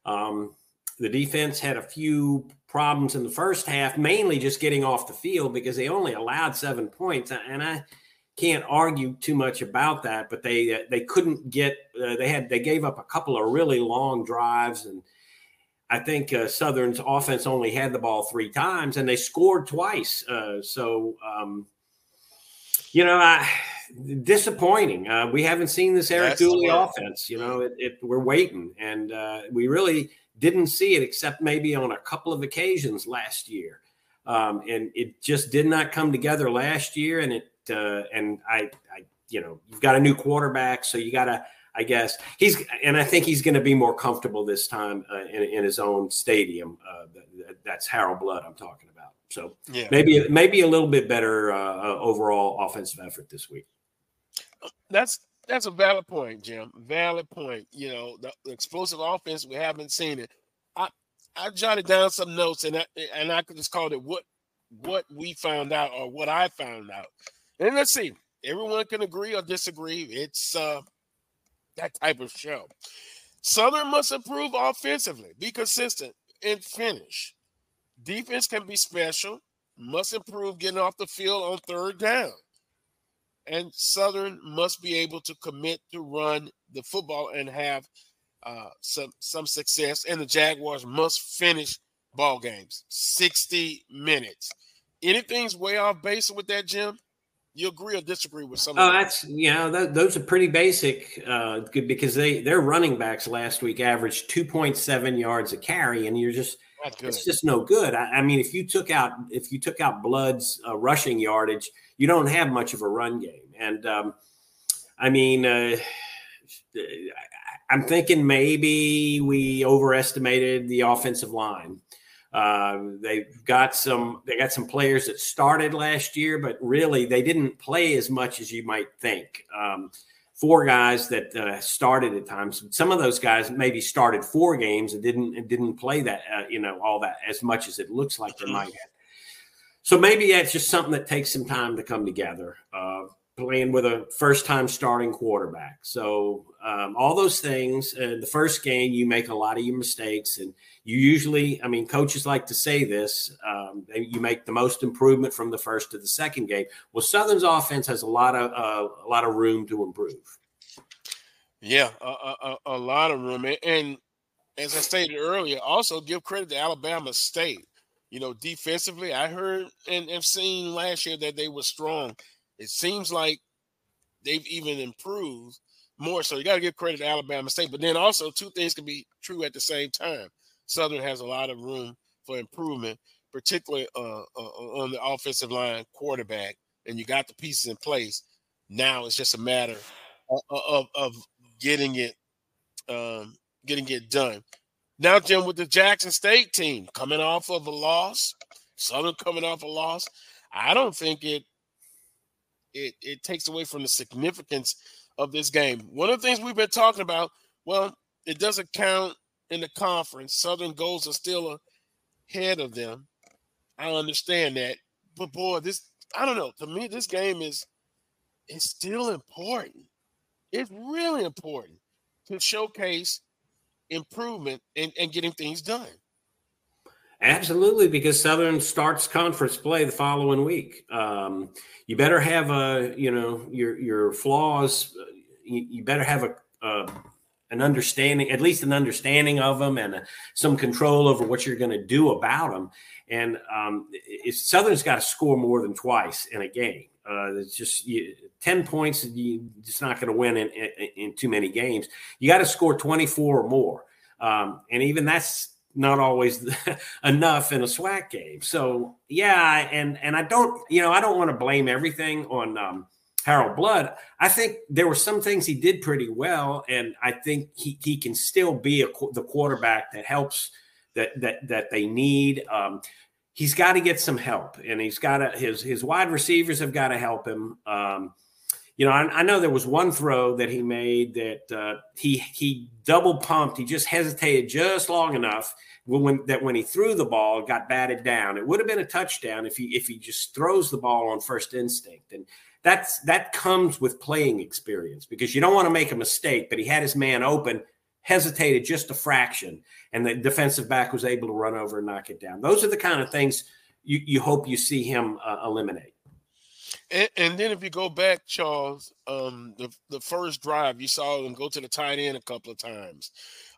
Um, the defense had a few problems in the first half, mainly just getting off the field because they only allowed seven points, and I can't argue too much about that. But they they couldn't get uh, they had they gave up a couple of really long drives and I think uh, Southern's offense only had the ball three times and they scored twice. Uh, so, um, you know, I, disappointing. Uh, we haven't seen this Eric Dooley offense. You know, it, it, we're waiting, and uh, we really didn't see it except maybe on a couple of occasions last year. Um, and it just did not come together last year. And it uh, and I, I, you know, you've got a new quarterback, so you got to I guess he's, and I think he's going to be more comfortable this time uh, in, in, his own stadium. Uh, that's Harold Blood I'm talking about. So yeah. maybe maybe a little bit better uh, uh, overall offensive effort this week. That's that's a valid point, Jim. Valid point. You know, the, the explosive offense we haven't seen it. I I jotted down some notes and I, and I could just call it what what we found out or what I found out. And let's see. Everyone can agree or disagree. It's uh that type of show. Southern must improve offensively, be consistent, and finish. Defense can be special, must improve getting off the field on third down. And Southern must be able to commit to run the football and have uh, some some success. And the Jaguars must finish ball games 60 minutes. Anything's way off base with that, Jim? You agree or disagree with some? Oh, that's you know th- those are pretty basic uh, because they their running backs last week averaged two point seven yards a carry, and you're just it's just no good. I, I, mean, if you took out if you took out Blood's uh, rushing yardage, you don't have much of a run game, and um, I mean. Uh, I'm thinking maybe we overestimated the offensive line. Uh, they've got some they got some players that started last year, but really they didn't play as much as you might think. Um, four guys that uh, started at times. Some of those guys maybe started four games and didn't and didn't play that uh, you know all that as much as it looks like they might have. So maybe that's just something that takes some time to come together. Uh, playing with a first time starting quarterback. So, um, all those things, uh, the first game, you make a lot of your mistakes. And you usually, I mean, coaches like to say this um, you make the most improvement from the first to the second game. Well, Southern's offense has a lot of, uh, a lot of room to improve. Yeah, a, a, a lot of room. And as I stated earlier, also give credit to Alabama State. You know, defensively, I heard and have seen last year that they were strong it seems like they've even improved more. So you got to give credit to Alabama State. But then also, two things can be true at the same time. Southern has a lot of room for improvement, particularly uh, uh, on the offensive line, quarterback, and you got the pieces in place. Now it's just a matter of, of, of getting it um, getting it done. Now, Jim, with the Jackson State team coming off of a loss, Southern coming off a loss, I don't think it it, it takes away from the significance of this game. One of the things we've been talking about, well, it doesn't count in the conference. Southern goals are still ahead of them. I understand that. But boy, this I don't know. To me, this game is it's still important. It's really important to showcase improvement and, and getting things done. Absolutely, because Southern starts conference play the following week. Um, you better have a, you know, your your flaws. You, you better have a, a, an understanding, at least an understanding of them, and a, some control over what you're going to do about them. And um, Southern's got to score more than twice in a game, uh, it's just you, ten points. You just not going to win in, in, in, too many games. You got to score twenty four or more, um, and even that's not always enough in a SWAC game. So yeah, and and I don't, you know, I don't want to blame everything on um, Harold Blood. I think there were some things he did pretty well, and I think he he can still be a, the quarterback that helps that that that they need. Um, he's got to get some help, and he's got to his his wide receivers have got to help him. Um, you know, I, I, know there was one throw that he made that uh, he he double pumped. He just hesitated just long enough when that when he threw the ball, got batted down. It would have been a touchdown if he if he just throws the ball on first instinct, and that's that comes with playing experience because you don't want to make a mistake. But he had his man open, hesitated just a fraction, and the defensive back was able to run over and knock it down. Those are the kind of things you, you hope you see him uh, eliminate. And, and, then if you go back, Charles, um, the the first drive you saw them go to the tight end a couple of times.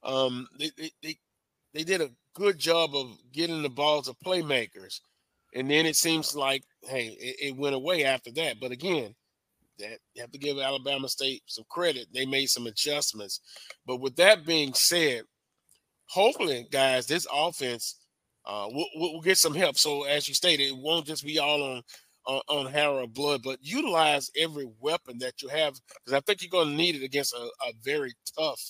Um, they, they, they they did a good job of getting the ball to playmakers, and then it seems like hey, it, it went away after that. But again, that you have to give Alabama State some credit. They made some adjustments. But with that being said, hopefully, guys, this offense uh, will we'll get some help. So as you stated, it won't just be all on on, on Harold Blood, but utilize every weapon that you have because I think you're going to need it against a, a very tough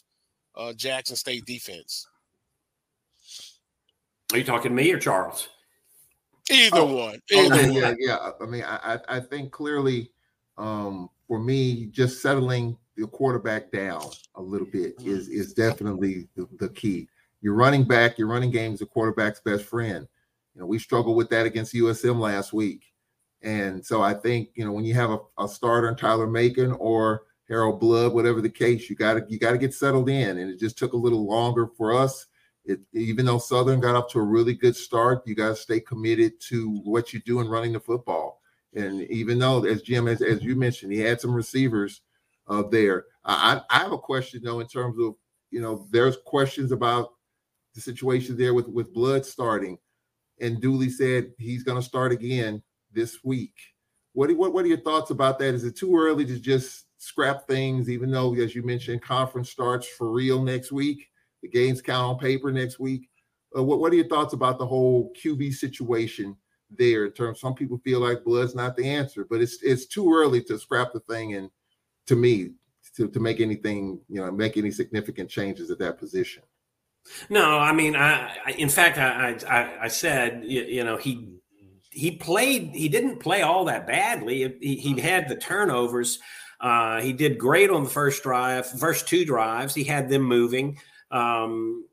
uh, Jackson State defense. Are you talking to me or Charles? Either oh, one. Oh, Either yeah, one. yeah. I mean, I I think clearly, um, for me, just settling the quarterback down a little bit mm-hmm. is is definitely the, the key. You're running back, your running game is the quarterback's best friend. You know, we struggled with that against USM last week. And so I think, you know, when you have a, a starter in Tyler Macon or Harold Blood, whatever the case, you gotta you gotta get settled in. And it just took a little longer for us it, even though Southern got up to a really good start, you got to stay committed to what you do in running the football. And even though, as Jim, as, as you mentioned, he had some receivers uh, there. I, I have a question though, in terms of you know, there's questions about the situation there with with Blood starting, and Dooley said he's going to start again this week. What, what what are your thoughts about that? Is it too early to just scrap things, even though, as you mentioned, conference starts for real next week? The games count on paper next week. Uh, what what are your thoughts about the whole QB situation there? In terms, some people feel like blood's not the answer, but it's it's too early to scrap the thing. And to me, to to make anything you know make any significant changes at that position. No, I mean, I, I in fact, I, I, I said, you, you, know, he he played, he didn't play all that badly. He, he had the turnovers. Uh, he did great on the first drive, first two drives. He had them moving. Um,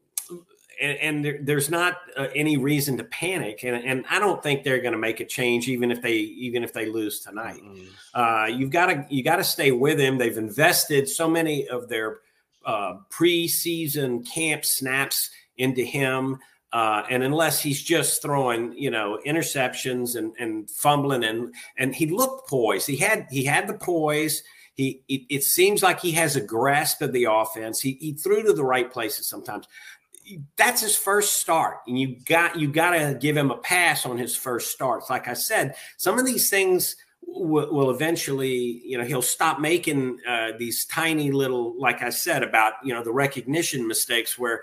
and, and there, there's not uh, any reason to panic. And, and I don't think they're going to make a change, even if they even if they lose tonight. Mm-hmm. Uh, you've got to you got to stay with him. They've invested so many of their uh, preseason camp snaps into him. Uh, and unless he's just throwing, you know, interceptions and, and fumbling and and he looked poised. He had he had the poise. He it, it seems like he has a grasp of the offense. He, he threw to the right places sometimes. That's his first start, and you got you got to give him a pass on his first starts. Like I said, some of these things will, will eventually, you know, he'll stop making uh, these tiny little, like I said about, you know, the recognition mistakes where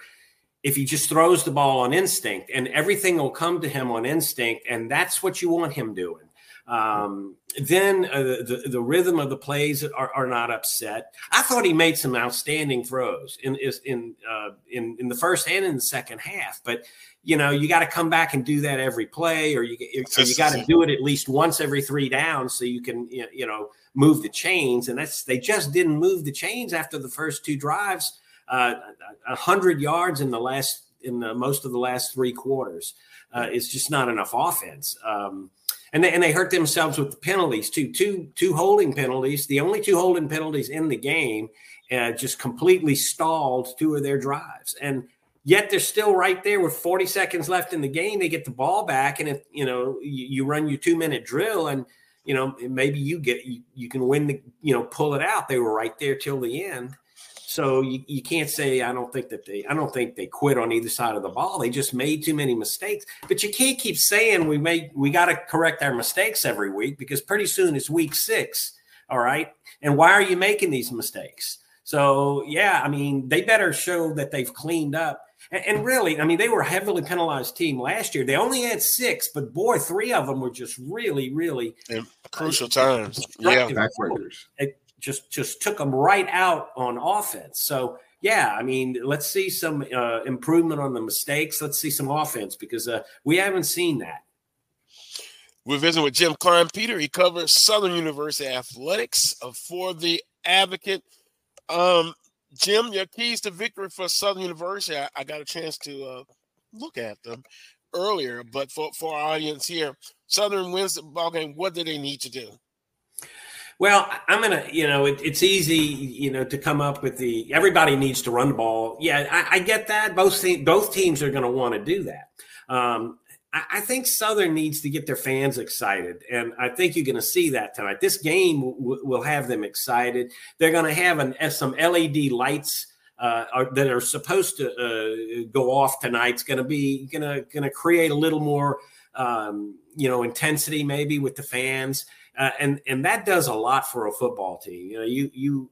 if he just throws the ball on instinct and everything will come to him on instinct, and that's what you want him doing. Um, then uh, the, the rhythm of the plays are, are, not upset. I thought he made some outstanding throws in in uh, in in the first and in the second half, but you know, you got to come back and do that every play, or you or you got to do it at least once every three downs so you can you know move the chains. And that's they just didn't move the chains after the first two drives. Uh, a hundred yards in the last in the, most of the last three quarters uh, is just not enough offense. Um, and they, and they hurt themselves with the penalties too. Two two holding penalties, the only two holding penalties in the game, uh, just completely stalled two of their drives. And Yet they're still right there with 40 seconds left in the game. They get the ball back, and if you know you, you run your two minute drill, and you know maybe you get you, you can win the you know pull it out. They were right there till the end. So you, you can't say I don't think that they I don't think they quit on either side of the ball. They just made too many mistakes. But you can't keep saying we made we got to correct our mistakes every week because pretty soon it's week six. All right. And why are you making these mistakes? So yeah, I mean, they better show that they've cleaned up and, really, I mean, they were a heavily penalized team last year. They only had six, but boy, three of them were just really, really In crucial times. Yeah, it just just took them right out on offense. So yeah, I mean, let's see some uh, improvement on the mistakes. Let's see some offense because uh, we haven't seen that. We're visiting with Jim Kleinpeter. He covers Southern University athletics for the Advocate. Um, Jim, your keys to victory for Southern University. I, I got a chance to uh, look at them earlier, but for, for our audience here, Southern wins the ball game. What do they need to do? Well, I'm gonna, you know, it, it's easy, you know, to come up with the everybody needs to run the ball. Yeah, I, I get that. Both te- both teams are going to want to do that. Um, I, think Southern needs to get their fans excited, and I think you're going to see that tonight. This game w- will have them excited. They're going to have an, some LED lights uh, are, that are supposed to uh, go off tonight. It's going to be going to going to create a little more, um, you know, intensity maybe with the fans, uh, and and that does a lot for a football team. You know, you you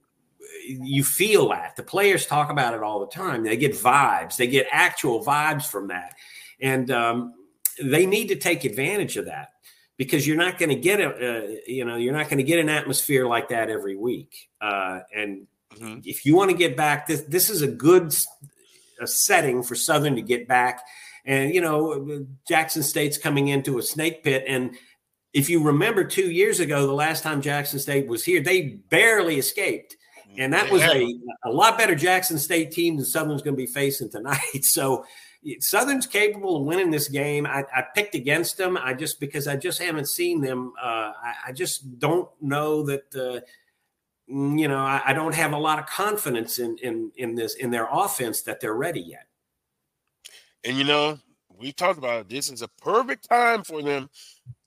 you feel that the players talk about it all the time. They get vibes. They get actual vibes from that, and um, they need to take advantage of that because you're not going to get a, uh, you know you're not going to get an atmosphere like that every week uh, and mm-hmm. if you want to get back this this is a good a setting for southern to get back and you know jackson state's coming into a snake pit and if you remember two years ago the last time jackson state was here they barely escaped and that was a, a lot better jackson state team than southern's going to be facing tonight so Southern's capable of winning this game. I, I, picked against them. I just because I just haven't seen them. Uh, I, I, just don't know that. Uh, you know, I, I, don't have a lot of confidence in in in this in their offense that they're ready yet. And you know, we talked about it. This is a perfect time for them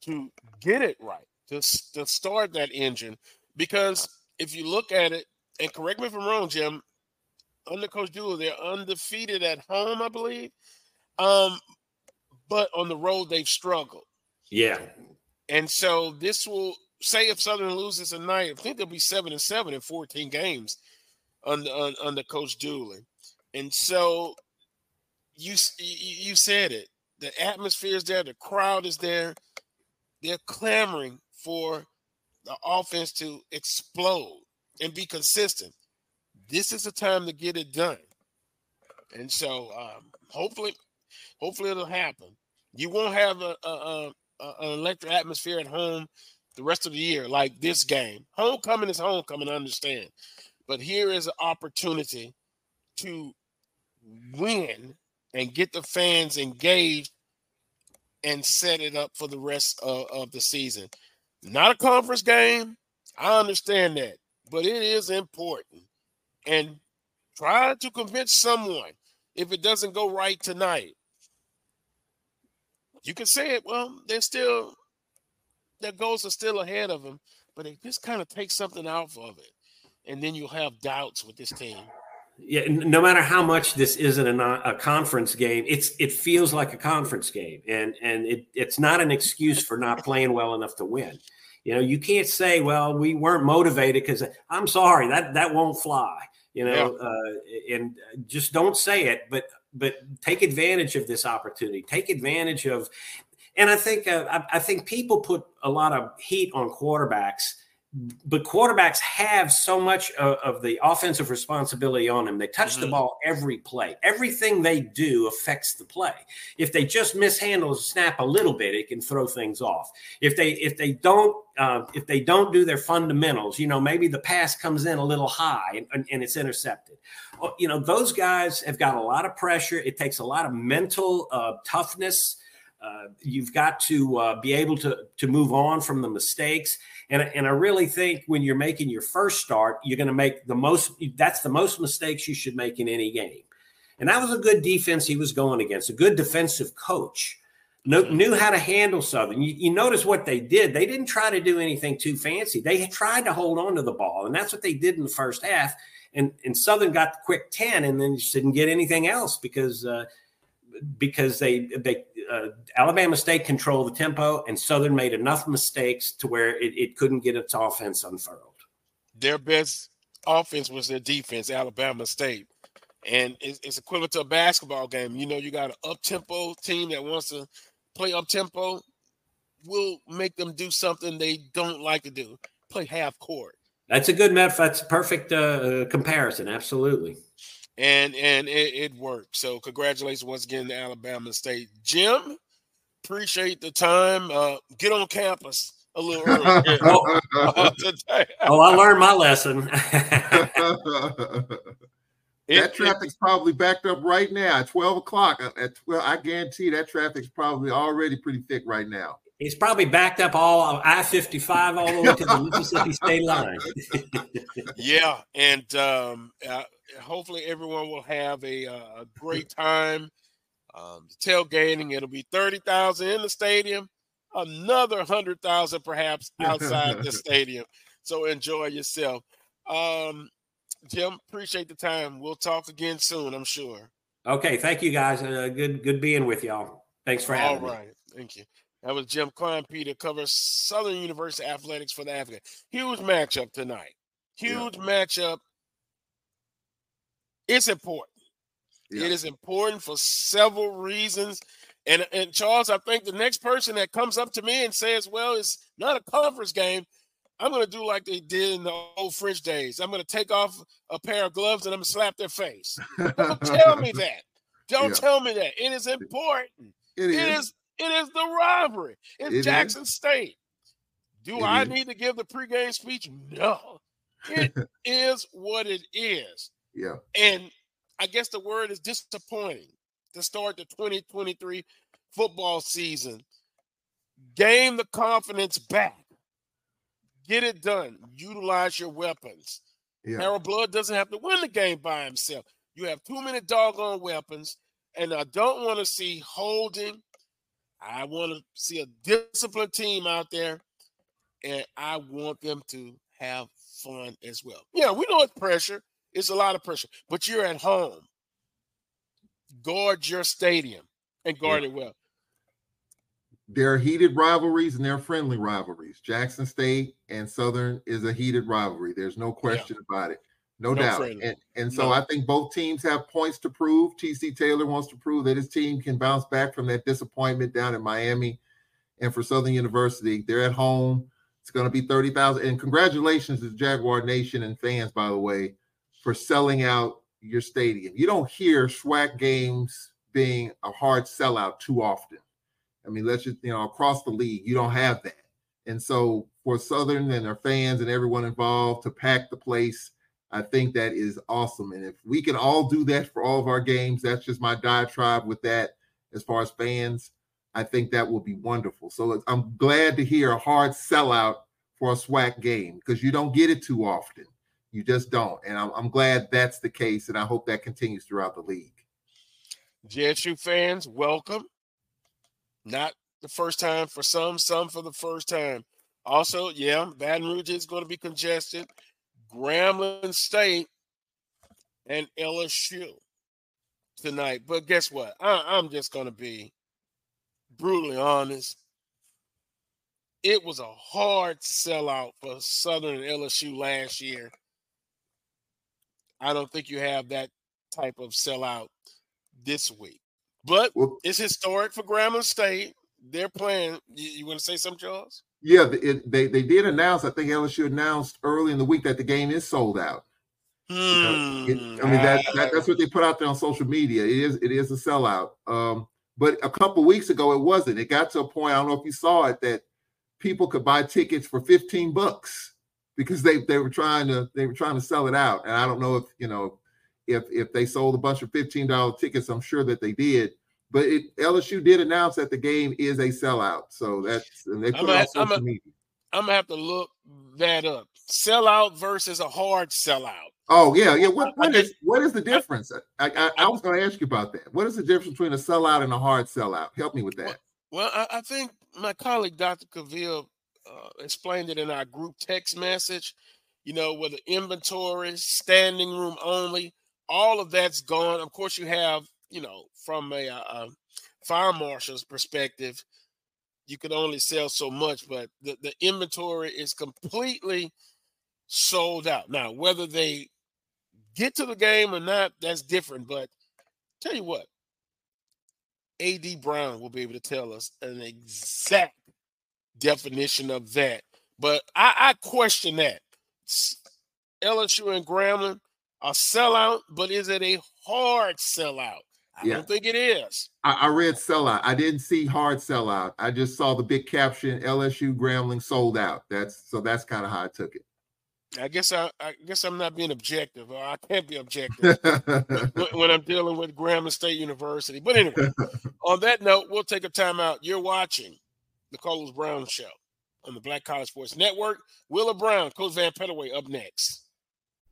to get it right, to to start that engine. Because if you look at it, and correct me if I'm wrong, Jim, under Coach Dooley, they're undefeated at home, I believe. Um, but on the road they've struggled. Yeah. And so this will say if Southern loses tonight, I think they'll be seven and seven in 14 games under under Coach Dooley. And so you you said it. The atmosphere is there, the crowd is there. They're clamoring for the offense to explode and be consistent. This is the time to get it done. And so um, hopefully, hopefully it'll happen. You won't have a, a, a, an electric atmosphere at home the rest of the year like this game. Homecoming is homecoming, I understand. But here is an opportunity to win and get the fans engaged and set it up for the rest of, of the season. Not a conference game. I understand that, but it is important. And try to convince someone if it doesn't go right tonight. You can say it, well, they're still their goals are still ahead of them, but they just kind of take something off of it. And then you'll have doubts with this team yeah, no matter how much this isn't a, a, conference game, it's it feels like a conference game, and and it, it's not an excuse for not playing well enough to win. You know, you can't say, "Well, we weren't motivated," because I'm sorry that that won't fly. You know, yeah. uh, and just don't say it, but but take advantage of this opportunity. Take advantage of, and I think uh, I, I think people put a lot of heat on quarterbacks but quarterbacks have so much of, of, the offensive responsibility on them. They touch mm-hmm. the ball every play. Everything they do affects the play. If they just mishandle a snap a little bit, it can throw things off. If they if they don't uh, if they don't do their fundamentals, you know, maybe the pass comes in a little high and, and it's intercepted. You know, those guys have got a lot of pressure. It takes a lot of mental uh, toughness. Uh, you've got to uh, be able to to move on from the mistakes and, and I really think when you're making your first start, you're going to make the most, that's the most mistakes you should make in any game. And that was a good defense he was going against, a good defensive coach. knew how to handle Southern. You, you notice what they did. They didn't try to do anything too fancy. They tried to hold on to the ball, and that's what they did in the first half. And, and Southern got the quick 10 and then just didn't get anything else because uh, because they they uh, Alabama State controlled the tempo, and Southern made enough mistakes to where it, it couldn't get its offense unfurled. Their best offense was their defense, Alabama State, and it's, it's equivalent to a basketball game. You know, you got an up tempo team that wants to play up tempo. We'll make them do something they don't like to do. Play half court. That's a good metaphor. That's a perfect uh, comparison. Absolutely and and it, it, worked. So congratulations once again to Alabama State. Jim, appreciate the time. Uh, get on campus a little early oh, oh, I learned my lesson. that traffic's it, probably backed up right now at 12 o'clock. Uh, at 12, I guarantee that traffic's probably already pretty thick right now. He's probably backed up all of I 55 all the way to the Mississippi state line. yeah. And um, uh, hopefully everyone will have a, uh, a great time. Um, tailgating, it'll be 30,000 in the stadium, another 100,000 perhaps outside the stadium. So enjoy yourself. Um, Jim, appreciate the time. We'll talk again soon, I'm sure. Okay. Thank you, guys. Uh, good, good being with y'all. Thanks for having me. All right. Thank you. That was Jim Kleinpeter covers Southern University athletics for the Advocate. Huge matchup tonight. Huge yeah. matchup. It's important. Yeah. It is important for several reasons. And, and Charles, I think the next person that comes up to me and says, well, it's not a conference game, I'm going to do like they did in the old French days. I'm going to take off a pair of gloves and I'm going to slap their face. Don't tell me that. Don't yeah. tell me that. It is important. It is. It is it is the rivalry. It's it Jackson is. State. Do it I is. need to give the pregame speech? No. It is what it is. Yeah. And I guess the word is disappointing to start the 2023 football season. Gain the confidence back. Get it done. Utilize your weapons. Yeah. Harold Blood doesn't have to win the game by himself. You have too many doggone weapons, and I don't want to see holding I want to see a disciplined team out there, and I want them to have fun as well. Yeah, we know it's pressure. It's a lot of pressure, but you're at home. Guard your stadium and guard yeah. it well. there are heated rivalries and there are friendly rivalries. Jackson State and Southern is a heated rivalry. There's no question yeah. about it. No, no doubt. And, and so no. I think both teams have points to prove. TC Taylor wants to prove that his team can bounce back from that disappointment down in Miami. And for Southern University, they're at home. It's going to be 30,000. And congratulations to Jaguar Nation and fans, by the way, for selling out your stadium. You don't hear SWAC games being a hard sellout too often. I mean, let's just, you know, across the league, you don't have that. And so for Southern and their fans and everyone involved to pack the place, I think that is awesome. And if we can all do that for all of our games, that's just my diatribe with that as far as fans. I think that will be wonderful. So I'm glad to hear a hard sellout for a SWAC game because you don't get it too often. You just don't. And I'm, I'm glad that's the case. And I hope that continues throughout the league. JSU fans, welcome. Not the first time for some, some for the first time. Also, yeah, Baton Rouge is going to be congested. Grambling State and LSU tonight. But guess what? I, am just going to be brutally honest. It was a hard sellout for Southern and LSU last year. I don't think you have that type of sellout this week. But it's historic for Grambling State. They're playing. You, you want to say something, Charles? Yeah, it, they they did announce. I think LSU announced early in the week that the game is sold out. Hmm. it, I mean that, that, that's what they put out there on social media. It is it is a sellout. Um, but a couple weeks ago it wasn't. It got to a point. I don't know if you saw it that people could buy tickets for fifteen bucks because they they were trying to they were trying to sell it out. And I don't know if you know if if they sold a bunch of $15 tickets, I'm sure that they did. But it, LSU did announce that the game is a sellout. So that's and they put I'm it on social I'm a, media. I'm gonna have to look that up. Sellout versus a hard sellout. Oh yeah, yeah. What what is what is the difference? I, I, I was going to ask you about that. What is the difference between a sellout and a hard sellout? Help me with that. Well, I, I think my colleague Dr. Cavill uh, explained it in our group text message. You know, with the inventory, standing room only, all of that's gone. Of course, you have, you know, from a, a uh, um, fire marshal's perspective, you can only sell so much, but the, the inventory is completely sold out. Now, whether they get to the game or not, that's different. But tell you what, AD Brown will be able to tell us an exact definition of that. But I, I question that. LSU and Grambling, a sellout, but is it a hard sellout? I yeah. don't think it is. I, I, read sellout. I didn't see hard sellout. I just saw the big caption LSU Grambling sold out. That's so that's kind of how I took it. I guess I, I guess I'm not being objective, or I can't be objective when, when, I'm dealing with Grambling State University. But anyway, on that note, we'll take a timeout. You're watching the Carlos Brown Show on the Black College Sports Network. Wheeler Brown, Coach Vann Pettaway, up next.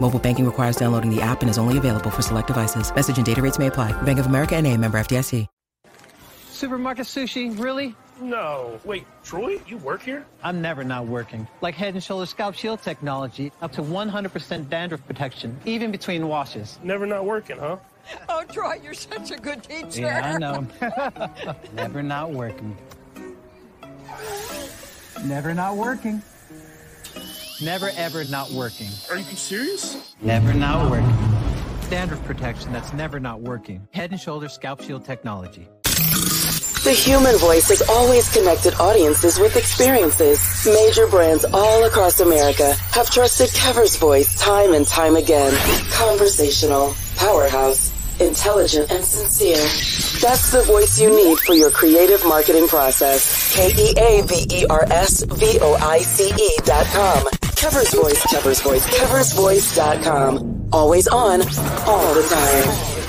Mobile banking requires downloading the app and is only available for select devices. Message and data rates may apply. Bank of America and a member FDIC. Supermarket sushi, really? No. Wait, Troy, you work here? I'm never not working. Like Head & Shoulders Scalp Shield technology, up to 100% dandruff protection, even between washes. Never not working, huh? Oh, Troy, you're such a good teacher. Yeah, I know. never not working. Never not working. Never ever not working. Are you serious? Never not working. Dandruff protection that's never not working. Head and Shoulders Scalp Shield technology. The human voice has always connected audiences with experiences. Major brands all across America have trusted Keaver's voice time and time again. Conversational, powerhouse, intelligent, and sincere. That's the voice you need for your creative marketing process. K-E-A-V-E-R-S-V-O-I-C-E dot com. Keaver's Voice, Keaver's Voice, keaversvoice.com. Always on, all the time.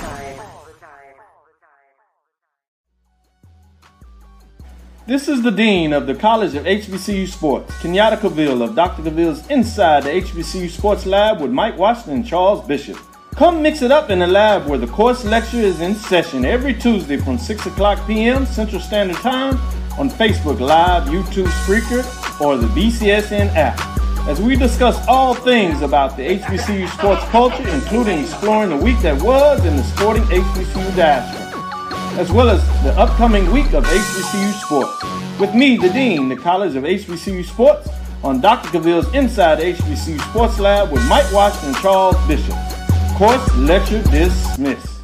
This is the Dean of the College of HBCU Sports, Kenyatta Cavill of Dr. Cavill's Inside the HBCU Sports Lab with Mike Washington and Charles Bishop. Come mix it up in the lab where the course lecture is in session every Tuesday from 6 o'clock p.m. Central Standard Time on Facebook Live, YouTube Spreaker, or the BCSN app. As we discuss all things about the HBCU sports culture, including exploring the week that was in the sporting HBCU diaspora as well as the upcoming week of HBCU Sports. With me, the Dean, the College of HBCU Sports, on Dr. Cavill's Inside HBCU Sports Lab with Mike Washington and Charles Bishop. Course lecture dismissed.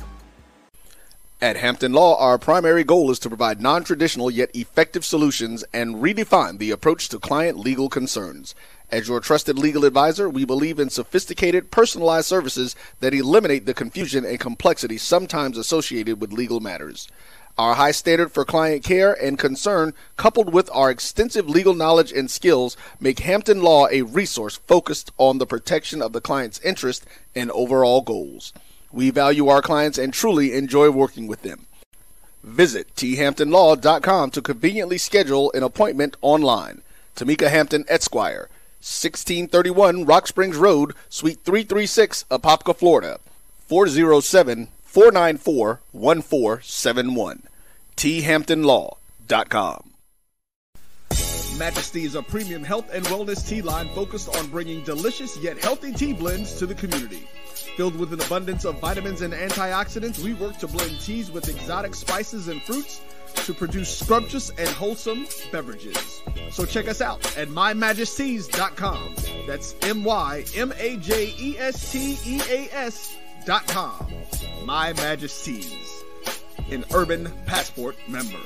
At Hampton Law, our primary goal is to provide non traditional yet effective solutions and redefine the approach to client legal concerns. As your trusted legal advisor, we believe in sophisticated, personalized services that eliminate the confusion and complexity sometimes associated with legal matters. Our high standard for client care and concern, coupled with our extensive legal knowledge and skills, make Hampton Law a resource focused on the protection of the client's interest and overall goals. We value our clients and truly enjoy working with them. Visit thamptonlaw.com to conveniently schedule an appointment online. Tamika Hampton Esquire, 1631 Rock Springs Road, Suite 336, Apopka, Florida. 407 494 1471. thamptonlaw.com. Majesty is a premium health and wellness tea line focused on bringing delicious yet healthy tea blends to the community. Filled with an abundance of vitamins and antioxidants, we work to blend teas with exotic spices and fruits to produce scrumptious and wholesome beverages. So check us out at mymajesteas.com. That's M Y M A J E S T E A S.com. My Majesteas, an Urban Passport member.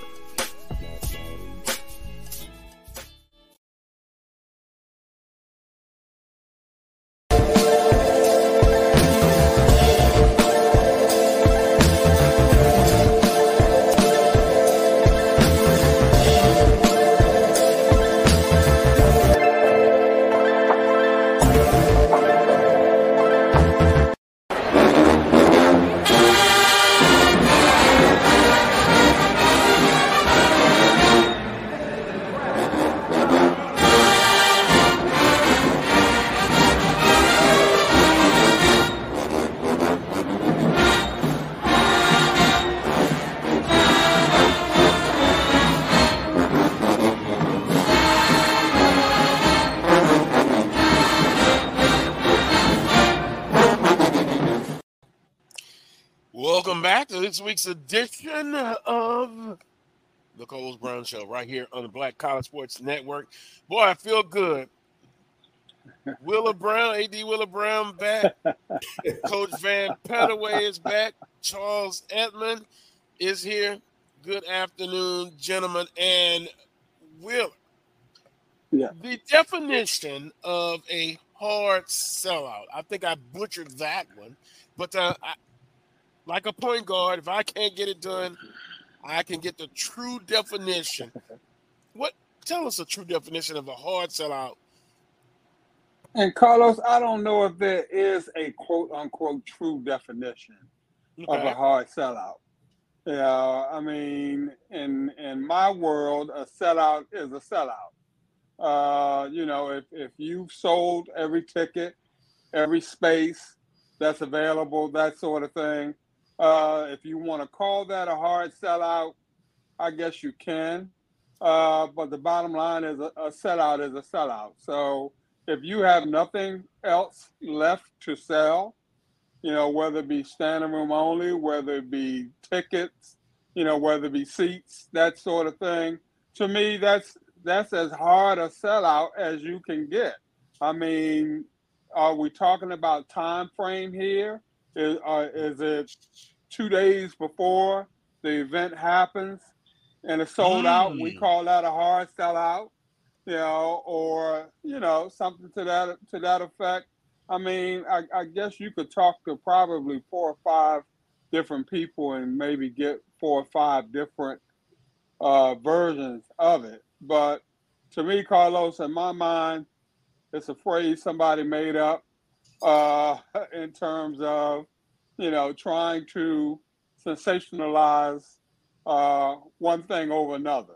This week's edition of the Carlos Brown Show right here on the Black College Sports Network. Boy, I feel good. Wheeler Brown, AD Wheeler Brown back. Coach Vann Pettaway is back. Charles Edmond is here. Good afternoon, gentlemen. And Will, yeah. the definition of a hard sellout. I think I butchered that one, but uh, I, like a point guard, if I can't get it done, I can get the true definition. What? Tell us a true definition of a hard sellout. And Carlos, I don't know if there is a quote unquote true definition okay. of a hard sellout. Yeah, I mean, in in my world, a sellout is a sellout. Uh, you know, if if you've sold every ticket, every space that's available, that sort of thing, uh, if you want to call that a hard sellout, I guess you can. Uh, but the bottom line is a, a sellout is a sellout. So if you have nothing else left to sell, you know, whether it be standing room only, whether it be tickets, you know, whether it be seats, that sort of thing. To me, that's that's as hard a sellout as you can get. I mean, are we talking about time frame here? Is, uh, is it two days before the event happens and it's sold mm. out? We call that a hard sellout, you know, or you know something to that to that effect. I mean, I, I guess you could talk to probably four or five different people and maybe get four or five different uh, versions of it. But to me, Carlos, in my mind, it's a phrase somebody made up uh, in terms of, you know, trying to sensationalize uh, one thing over another.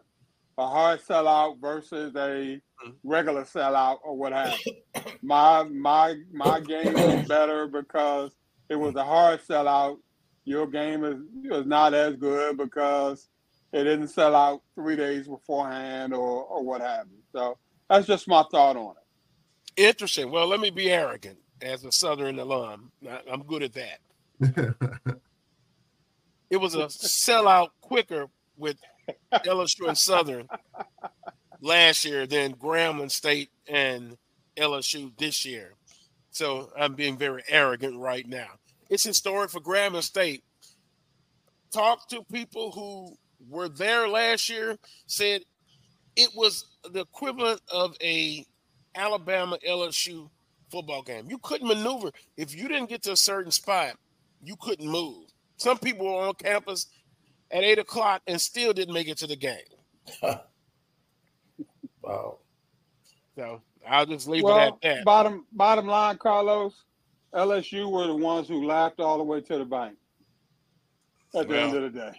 a hard sellout versus a regular sellout or what have you. My my my game is better because it was a hard sellout. Your game is is not as good because it didn't sell out three days beforehand or or what have you. So that's just my thought on it. Interesting. Well, let me be arrogant as a Southern alum. I'm good at that. It was a sellout quicker with LSU and Southern last year than Grambling State and LSU this year. So I'm being very arrogant right now. It's historic for Grambling State. Talk to people who were there last year, said it was the equivalent of a Alabama LSU football game. You couldn't maneuver. If you didn't get to a certain spot, you couldn't move. Some people were on campus at eight o'clock and still didn't make it to the game. wow. So I'll just leave well, it at that. Bottom bottom line, Carlos, LSU were the ones who laughed all the way to the bank at the Well, end of the day.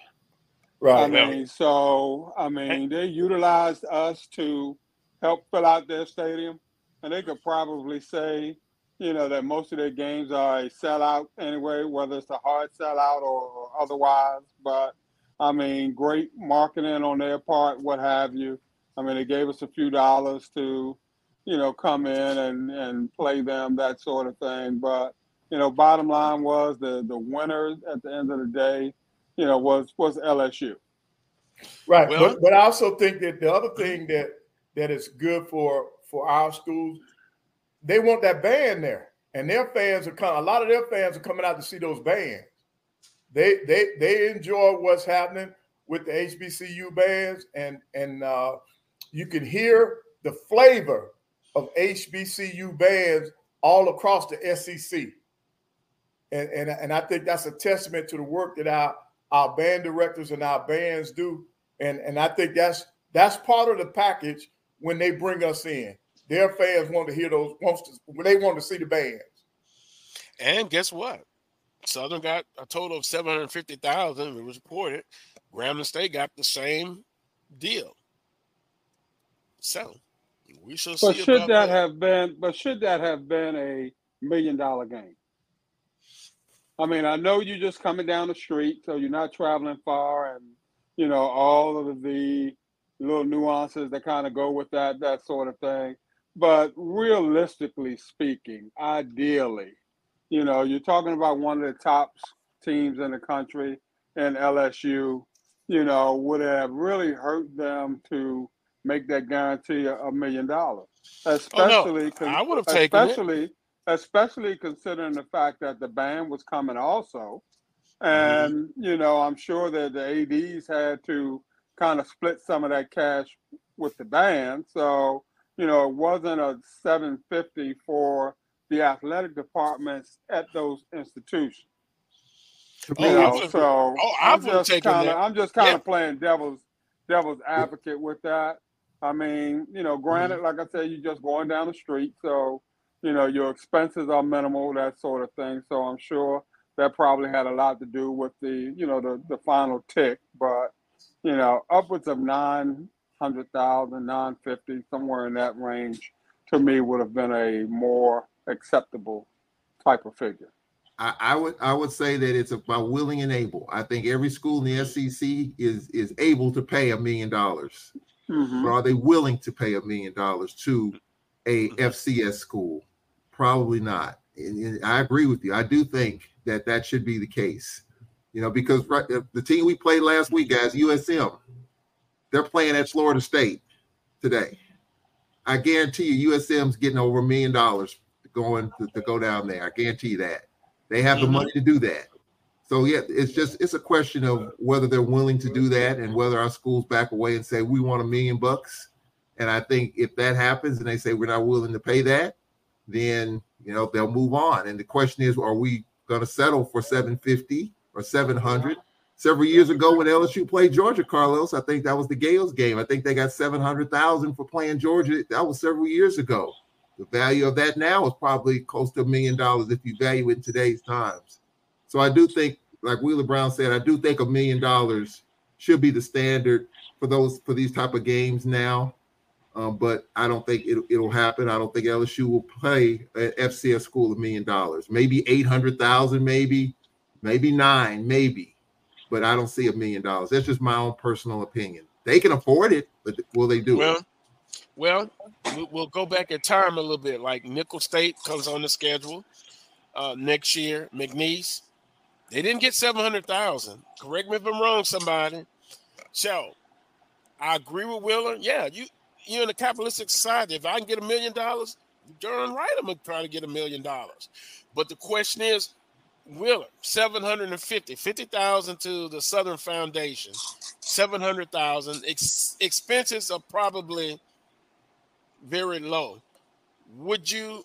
Right. I mean, so I mean, they utilized us to help fill out their stadium, and they could probably say, you know, that most of their games are a sellout anyway, whether it's a hard sellout or, or otherwise. But I mean, great marketing on their part, what have you. I mean, they gave us a few dollars to, you know, come in and and play them that sort of thing. But you know, bottom line was the the winners at the end of the day, you know, was was LSU. Right. Well- but, but I also think that the other thing that that is good for for our schools, they want that band there. And their fans are coming, a lot of their fans are coming out to see those bands. They they they enjoy what's happening with the HBCU bands, and and uh, you can hear the flavor of HBCU bands all across the SEC. And, and, and I think that's a testament to the work that our, our band directors and our bands do. And, and I think that's that's part of the package when they bring us in. Their fans want to hear those wants to when they want to see the bands. And guess what? Southern got a total of 750,000. It was reported. Grambling State got the same deal. So we shall see. But should about that have been? But should that have been a million dollar game? I mean, I know you're just coming down the street, so you're not traveling far, and you know all of the little nuances that kind of go with that, that sort of thing. But realistically speaking, ideally, you know, you're talking about one of the top teams in the country, and LSU, you know, would have really hurt them to make that guarantee a, million dollars, especially Oh, I would have taken it. especially especially considering the fact that the band was coming also, Mm-hmm. and you know, I'm sure that the ads had to kind of split some of that cash with the band, so you know, it wasn't a 750 for the athletic departments at those institutions. Oh, You I know, would've- so oh, I I'm just taken kind that. of I'm just kind Yeah. of playing devil's devil's advocate with that. I mean, you know, mm-hmm. granted, like I said, you're just going down the street, so you know your expenses are minimal, that sort of thing. So I'm sure that probably had a lot to do with the you know the the final tick, but you know, upwards of nine hundred thousand, nine fifty, somewhere in that range, to me would have been a more acceptable type of figure. I, I would I would say that it's about willing and able. I think every school in the SEC is is able to pay a million dollars, Mhm. but are they willing to pay a million dollars to a FCS school? Probably not. And, and I agree with you. I do think that that should be the case. You know, because right, the the team we played last week, guys, USM, they're playing at Florida State today. I guarantee you, USM's getting over a million dollars going to, to go down there. I guarantee you that they have the Mhm. money to do that. So yeah, it's just it's a question of whether they're willing to do that and whether our schools back away and say we want a million bucks. And I think if that happens and they say we're not willing to pay that, then you know they'll move on. And the question is, are we going to settle for 750 or 700? Several years ago, when LSU played Georgia, Carlos, I think that was the Gales game. I think they got 700,000 for playing Georgia. That was several years ago. The value of that now is probably close to a million dollars if you value it in today's times. So I do think, like Wheeler Brown said, I do think a million dollars should be the standard for those for these type of games now. Um, but I don't think it, it'll happen. I don't think LSU will play an FCS school a million dollars. Maybe eight hundred thousand, maybe, maybe nine, maybe. But I don't see a million dollars. That's just my own personal opinion. They can afford it, but will they do well, it? Well, we'll go back in time a little bit. Like Nicholls State comes on the schedule uh, next year. McNeese, they didn't get seven hundred thousand. Correct me if I'm wrong, somebody. So, I agree with Wheeler. Yeah, you you're in a capitalistic society. If I can get a million dollars, darn right, I'm gonna try to get a million dollars. But the question is, Wheeler, 750, 50,000 to the Southern Foundation, 700,000. Ex- expenses are probably very low. Would you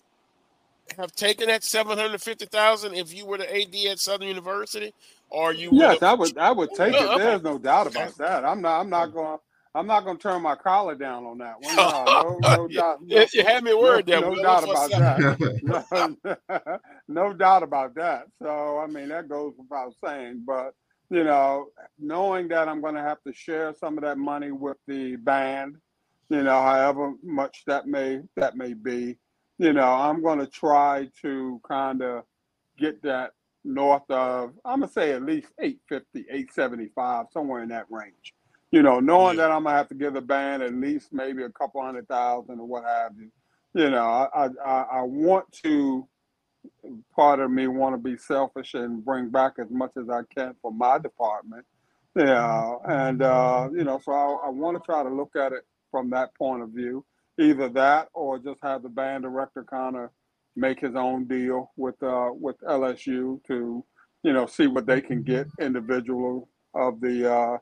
have taken that 750,000 if you were the AD at Southern University? Or you Yes, I would I would oh, take Oh, it. okay. There's no doubt about that. I'm not I'm not going I'm not going to turn my collar down on that one. No, no, no doubt. You- you had me worried no, there, No Will, doubt about that. no, no doubt about that. So I mean that goes without saying. But you know, knowing that I'm going to have to share some of that money with the band, you know, however much that may that may be, you know, I'm going to try to kind of get that north of I'm gonna say at least 850, 875, somewhere in that range. You know, knowing that I'm gonna have to give the band at least maybe a couple hundred thousand or what have you. You know, I I, I want to part of me want to be selfish and bring back as much as I can for my department. Yeah, and uh, you know, so I, I want to try to look at it from that point of view. Either that, or just have the band director kind of make his own deal with uh, with LSU to, you know, see what they can get individual of the uh,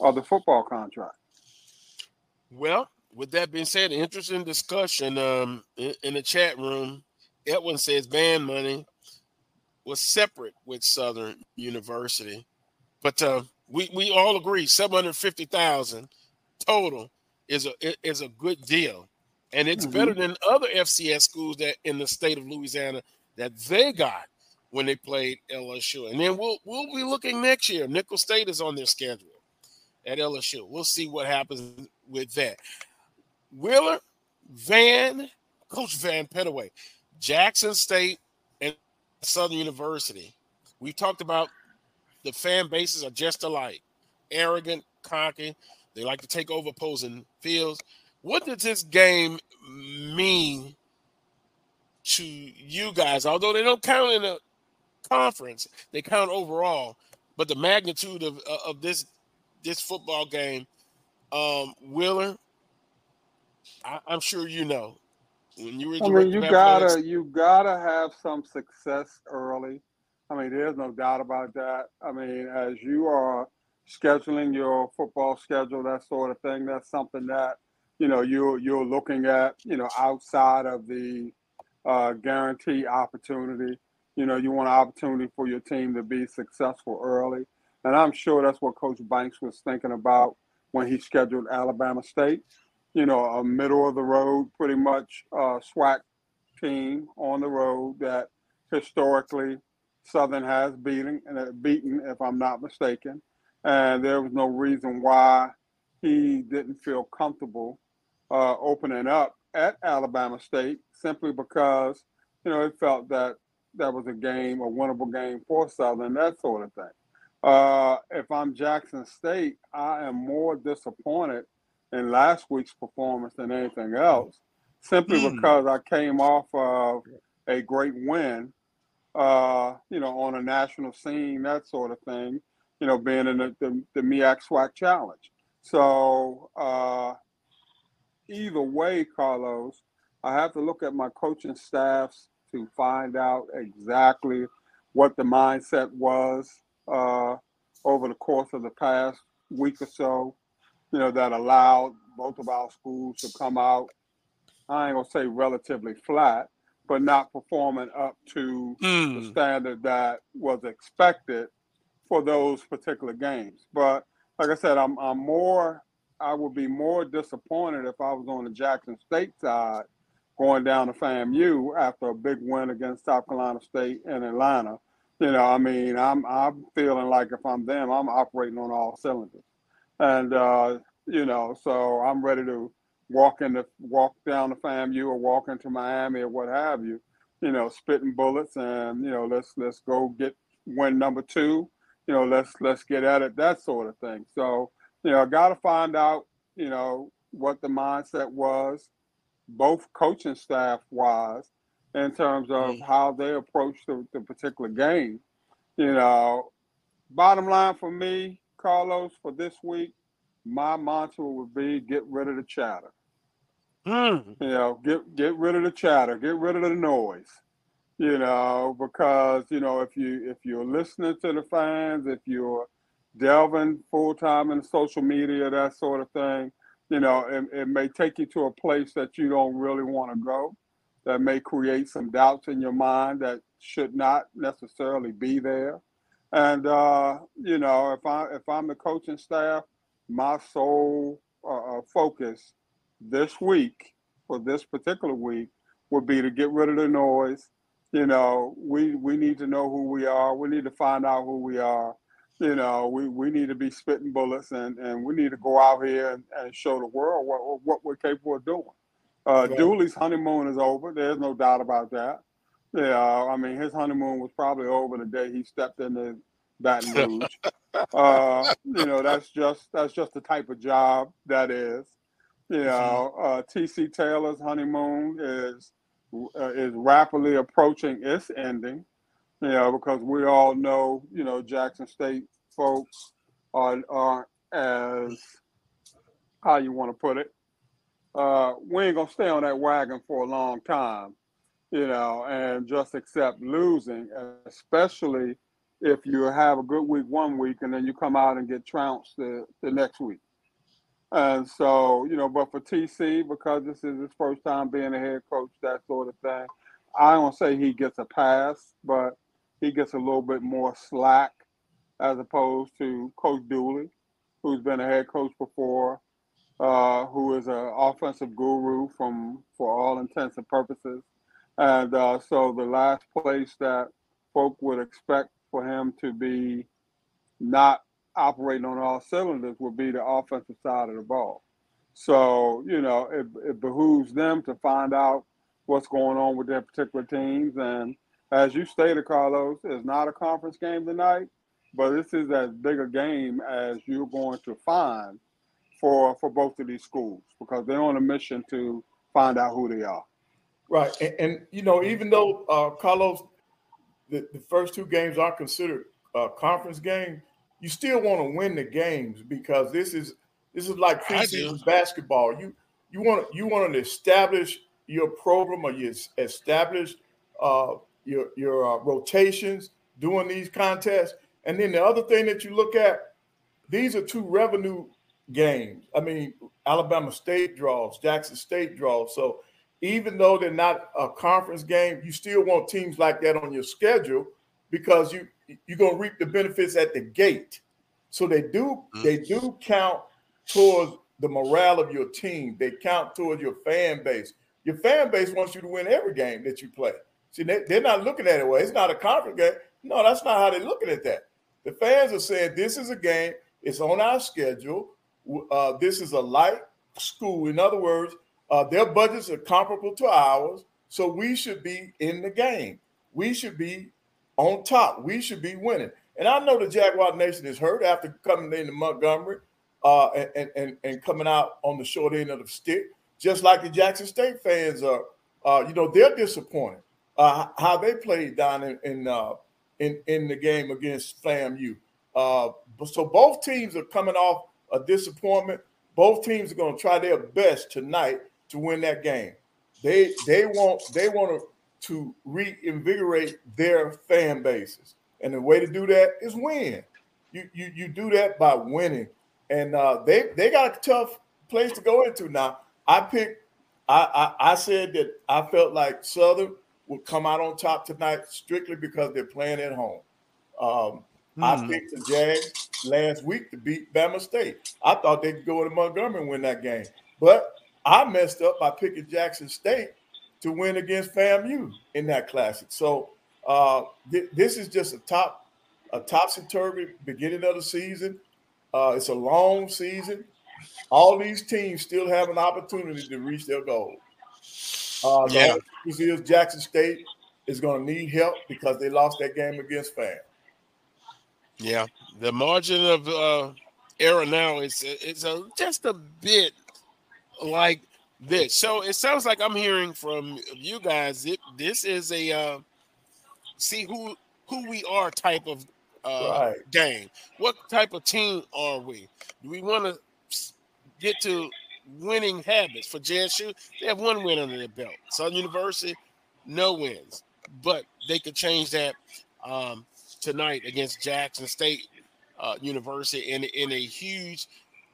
of the football contract. Well, with that being said, interesting discussion um, in, in the chat room. Edwin says band money was separate with Southern University, but uh, we we all agree seven hundred fifty thousand total is a is a good deal, and it's Mhm. better than other FCS schools that in the state of Louisiana that they got when they played LSU. And then we'll we'll be looking next year. Nicholls State is on their schedule at LSU. We'll see what happens with that. Wheeler, Vann, Coach Vann Pettaway, Jackson State, and Southern University. We talked about the fan bases are just alike arrogant, cocky. They like to take over opposing fields. What does this game mean to you guys? Although they don't count in a conference, they count overall. But the magnitude of of this this football game, um, Wheeler, I, I'm sure you know when you were I mean, you gotta athletics- you gotta have some success early. I mean, there's no doubt about that. I mean, as you are scheduling your football schedule, that sort of thing, that's something that you know you're you're looking at. You know, outside of the uh, guarantee opportunity. You know, you want an opportunity for your team to be successful early, and I'm sure that's what Coach Banks was thinking about when he scheduled Alabama State. You know, a middle of the road, pretty much uh, SWAC team on the road that historically Southern has beaten and uh, beaten, if I'm not mistaken. And there was no reason why he didn't feel comfortable uh, opening up at Alabama State simply because you know it felt that that was a game, a winnable game for Southern, that sort of thing. Uh, if I'm Jackson State, I am more disappointed in last week's performance than anything else, simply Hmm. because I came off of a great win, uh, you know, on a national scene, that sort of thing, you know, being in the, the, the MEAC SWAC Challenge. So uh, either way, Carlos, I have to look at my coaching staffs to find out exactly what the mindset was uh, over the course of the past week or so, you know, that allowed both of our schools to come out, I ain't gonna say relatively flat, but not performing up to the standard that was expected for those particular games. But like I said, I'm I'm more I would be more disappointed if I was on the Jackson State side going down to FAMU after a big win against South Carolina State and Atlanta. You know, I mean, I'm I'm feeling like if I'm them, I'm operating on all cylinders. and uh, you know, so I'm ready to walk in the walk down the FAMU or walk into Miami or what have you. You know, spitting bullets, and you know, let's let's go get win number two. You know, let's let's get at it, that sort of thing. So you know, I got to find out. You know what the mindset was, both coaching staff wise, in terms of Mm. how they approach the, the particular game. You know, bottom line for me, Carlos, for this week, my mantra would be get rid of the chatter. Mm. You know, get get rid of the chatter, get rid of the noise. You know, because you know if you if you're listening to the fans, if you're delving full time in social media, that sort of thing, you know, it, it may take you to a place that you don't really want to go. That may create some doubts in your mind that should not necessarily be there. And uh, you know, if I if I'm the coaching staff, my sole uh, uh, focus this week for this particular week would be to get rid of the noise. You know, we we need to know who we are. We need to find out who we are. You know, we, we need to be spitting bullets and, and we need to go out here and, and show the world what, what we're capable of doing. Uh, Right. Dooley's honeymoon is over. There's no doubt about that. Yeah, I mean, his honeymoon was probably over the day he stepped into Baton Rouge. uh, you know, that's just that's just the type of job that is. You know, uh, TC Taylor's honeymoon is uh, is rapidly approaching its ending. Know, because we all know, you know, Jackson State folks are are as how you want to put it. Uh, we ain't gonna stay on that wagon for a long time, you know, and just accept losing, especially if you have a good week one week and then you come out and get trounced the, the next week. And so, you know, but for TC, because this is his first time being a head coach, that sort of thing, I don't say he gets a pass, but he gets a little bit more slack as opposed to Coach Dooley, who's been a head coach before, uh, who is an offensive guru from for all intents and purposes. And uh, so the last place that folk would expect for him to be not operating on all cylinders would be the offensive side of the ball. So, you know, it, it behooves them to find out what's going on with their particular teams. And as you stated, Carlos, it's not a conference game tonight, but this is as big a game as you're going to find for for both of these schools because they're on a mission to find out who they are. Right, and, and you know, even though uh, Carlos, the, the first two games are considered uh, conference games, you still want to win the games because this is this is like preseason basketball. You you want you want to establish your program or you es- establish uh, your your uh, rotations doing these contests, and then the other thing that you look at, these are two revenue games. I mean, Alabama State draws, Jackson State draws, so even though they're not a conference game, you still want teams like that on your schedule because you you're gonna reap the benefits at the gate. So they do they do count towards the morale of your team. They count towards your fan base. Your fan base wants you to win every game that you play. See, they, they're not looking at it well. It's not a conference game. No, that's not how they're looking at that. The fans are saying this is a game. It's on our schedule. Uh, this is a light school. In other words, uh, their budgets are comparable to ours, so we should be in the game. We should be on top. We should be winning. And I know the Jaguar Nation is hurt after coming into Montgomery uh, and, and and coming out on the short end of the stick, just like the Jackson State fans are. Uh, you know, they're disappointed uh, how they played down in in, uh, in in the game against FAMU. Uh, so both teams are coming off a disappointment. Both teams are going to try their best tonight to win that game. They they want they want to to reinvigorate their fan bases, and the way to do that is win. You you you do that by winning, and uh, they they got a tough place to go into now. I picked. I, I I said that I felt like Southern would come out on top tonight strictly because they're playing at home. Um, I Hmm. picked the Jags last week to beat Bama State. I thought they could go to Montgomery and win that game, but I messed up by picking Jackson State to win against FAMU in that classic. So uh, th- this is just a top a topsy turvy beginning of the season. Uh, it's a long season. All these teams still have an opportunity to reach their goal. Uh, Yeah. This Jackson State is going to need help because they lost that game against Fan. Yeah, the margin of uh, error now is it's a, just a bit like this. So it sounds like I'm hearing from you guys. It, this is a uh, see who who we are type of uh, Right. game. What type of team are we? Do we want to get to winning habits for JSU? They have one win under their belt. Southern University, no wins, but they could change that um, tonight against Jackson State uh, University in in a huge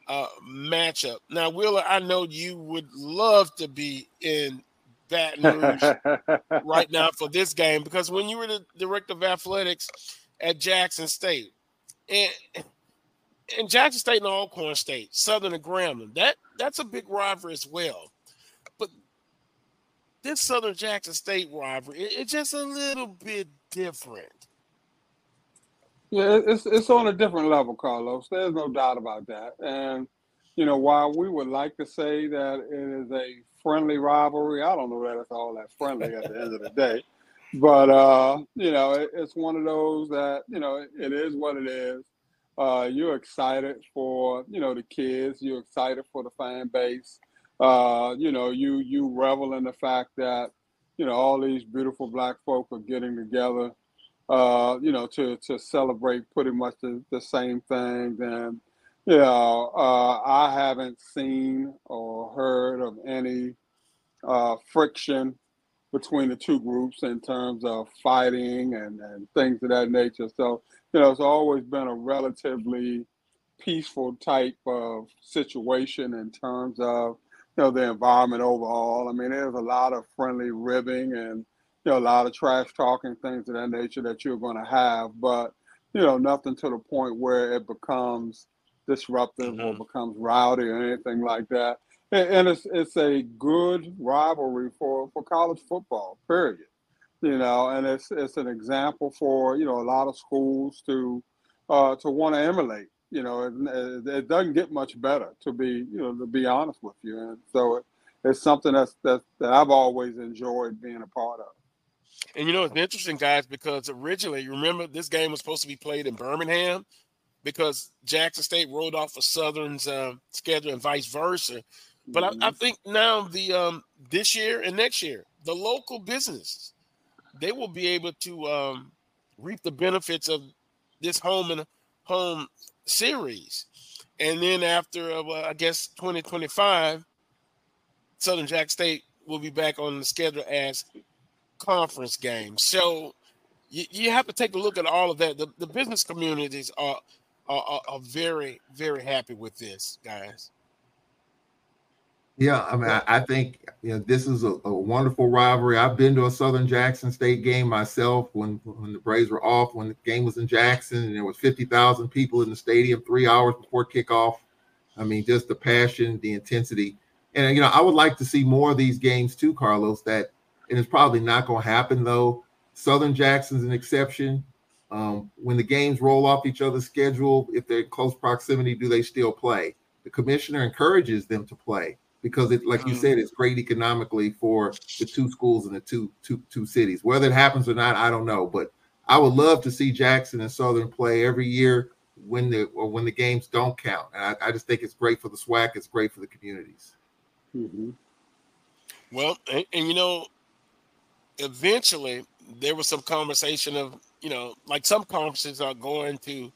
uh, matchup. Now, Wheeler, I know you would love to be in Baton Rouge right now for this game because when you were the director of athletics at Jackson State, and and Jackson State and Alcorn State, Southern and Grambling, that that's a big rivalry as well. But this Southern Jackson State rivalry, it- it's just a little bit different. Yeah, it's it's on a different level, Carlos. There's no doubt about that. And you know, while we would like to say that it is a friendly rivalry, I don't know that it's all that friendly at the end of the day. But uh, you know, it, it's one of those that you know it, it is what it is. Uh, you're excited for you know the kids. You're excited for the fan base. Uh, you know, you you revel in the fact that you know all these beautiful black folk are getting together uh, you know, to to celebrate pretty much the, the same thing. And you know, uh, I haven't seen or heard of any uh, friction between the two groups in terms of fighting and, and things of that nature. So, you know, it's always been a relatively peaceful type of situation in terms of, you know, the environment overall. I mean, there's a lot of friendly ribbing and, you know, a lot of trash talking, things of that nature that you're going to have, but, you know, nothing to the point where it becomes disruptive or mm-hmm. becomes rowdy or anything like that. And, and it's it's a good rivalry for, for college football, period. You know, and it's it's an example for you know a lot of schools to uh, to want to emulate. You know, it, it doesn't get much better to be you know to be honest with you, and so it, it's something that's, that's that I've always enjoyed being a part of. And you know, it's interesting, guys, because originally, you remember this game was supposed to be played in Birmingham because Jackson State rolled off of Southern's um, schedule and vice versa. But I, I think now the um, this year and next year, the local businesses they will be able to um, reap the benefits of this home and home series. And then after, uh, I guess, 2025, Southern Jack State will be back on the schedule as conference games. So you, you have to take a look at all of that. The, the business communities are, are, are, are very, very happy with this, guys. Yeah, I mean, I, I think you know this is a, a wonderful rivalry. I've been to a Southern Jackson State game myself when when the Braves were off, when the game was in Jackson, and there was fifty thousand people in the stadium three hours before kickoff. I mean, just the passion, the intensity, and you know, I would like to see more of these games too, Carlos. That and it's probably not going to happen though. Southern Jackson's an exception. Um, when the games roll off each other's schedule, if they're in close proximity, do they still play? The commissioner encourages them to play because it, like you said, it's great economically for the two schools and the two two two cities. Whether it happens or not, I don't know. But I would love to see Jackson and Southern play every year when the or when the games don't count. And I, I just think it's great for the SWAC. It's great for the communities. Mm-hmm. Well, and, and you know, eventually there was some conversation of, you know, like some conferences are going to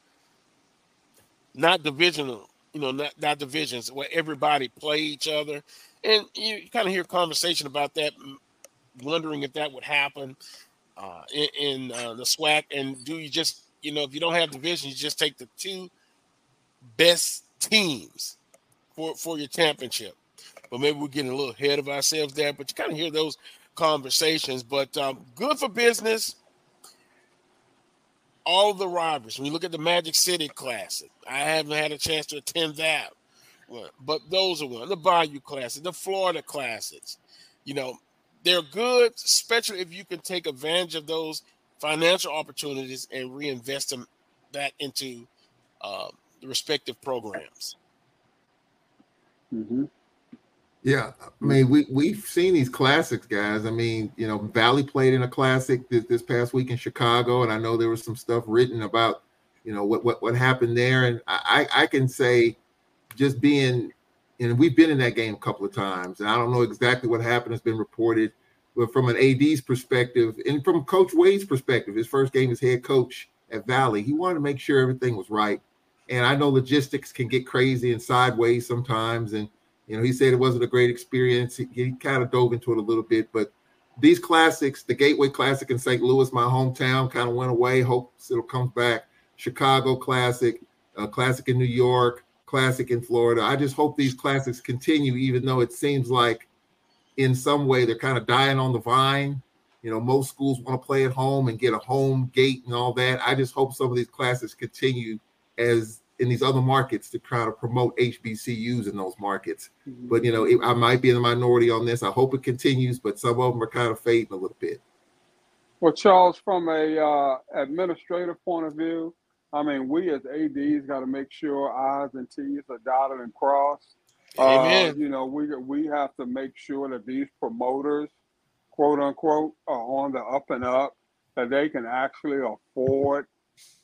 not divisional, you know, not, not divisions where everybody play each other. And you, kind of hear conversation about that, wondering if that would happen uh, in, in uh, the SWAC. And do you just, you know, if you don't have divisions, you just take the two best teams for, for your championship. But maybe we're getting a little ahead of ourselves there. But you kind of hear those conversations. But um, good for business. All the rivalries. When you look at the Magic City Classic, I haven't had a chance to attend that one, but those are one. The Bayou Classic, the Florida Classics. You know, they're good, especially if you can take advantage of those financial opportunities and reinvest them back into uh, the respective programs. Mm-hmm. Yeah, I mean, we we've seen these classics, guys. I mean, you know, Valley played in a classic this, this past week in Chicago, and I know there was some stuff written about, you know, what what what happened there. And I I can say, just being, and we've been in that game a couple of times, and I don't know exactly what happened. Has been reported, but from an AD's perspective, and from Coach Wade's perspective, his first game as head coach at Valley, he wanted to make sure everything was right. And I know logistics can get crazy and sideways sometimes, and you know, he said it wasn't a great experience. He, he kind of dove into it a little bit, but these classics, the Gateway Classic in St. Louis, my hometown, kind of went away. Hopes it'll come back. Chicago Classic, uh, Classic in New York, Classic in Florida. I just hope these classics continue, even though it seems like in some way they're kind of dying on the vine. You know, most schools want to play at home and get a home gate and all that. I just hope some of these classics continue as in these other markets to try to promote HBCUs in those markets. Mm-hmm. But you know, it, I might be in the minority on this. I hope it continues, but some of them are kind of fading a little bit. Well, Charles, from a uh, administrative point of view, I mean, we as ads got to make sure I's and T's are dotted and crossed. Amen. Uh, you know, we we have to make sure that these promoters, quote unquote, are on the up and up, that they can actually afford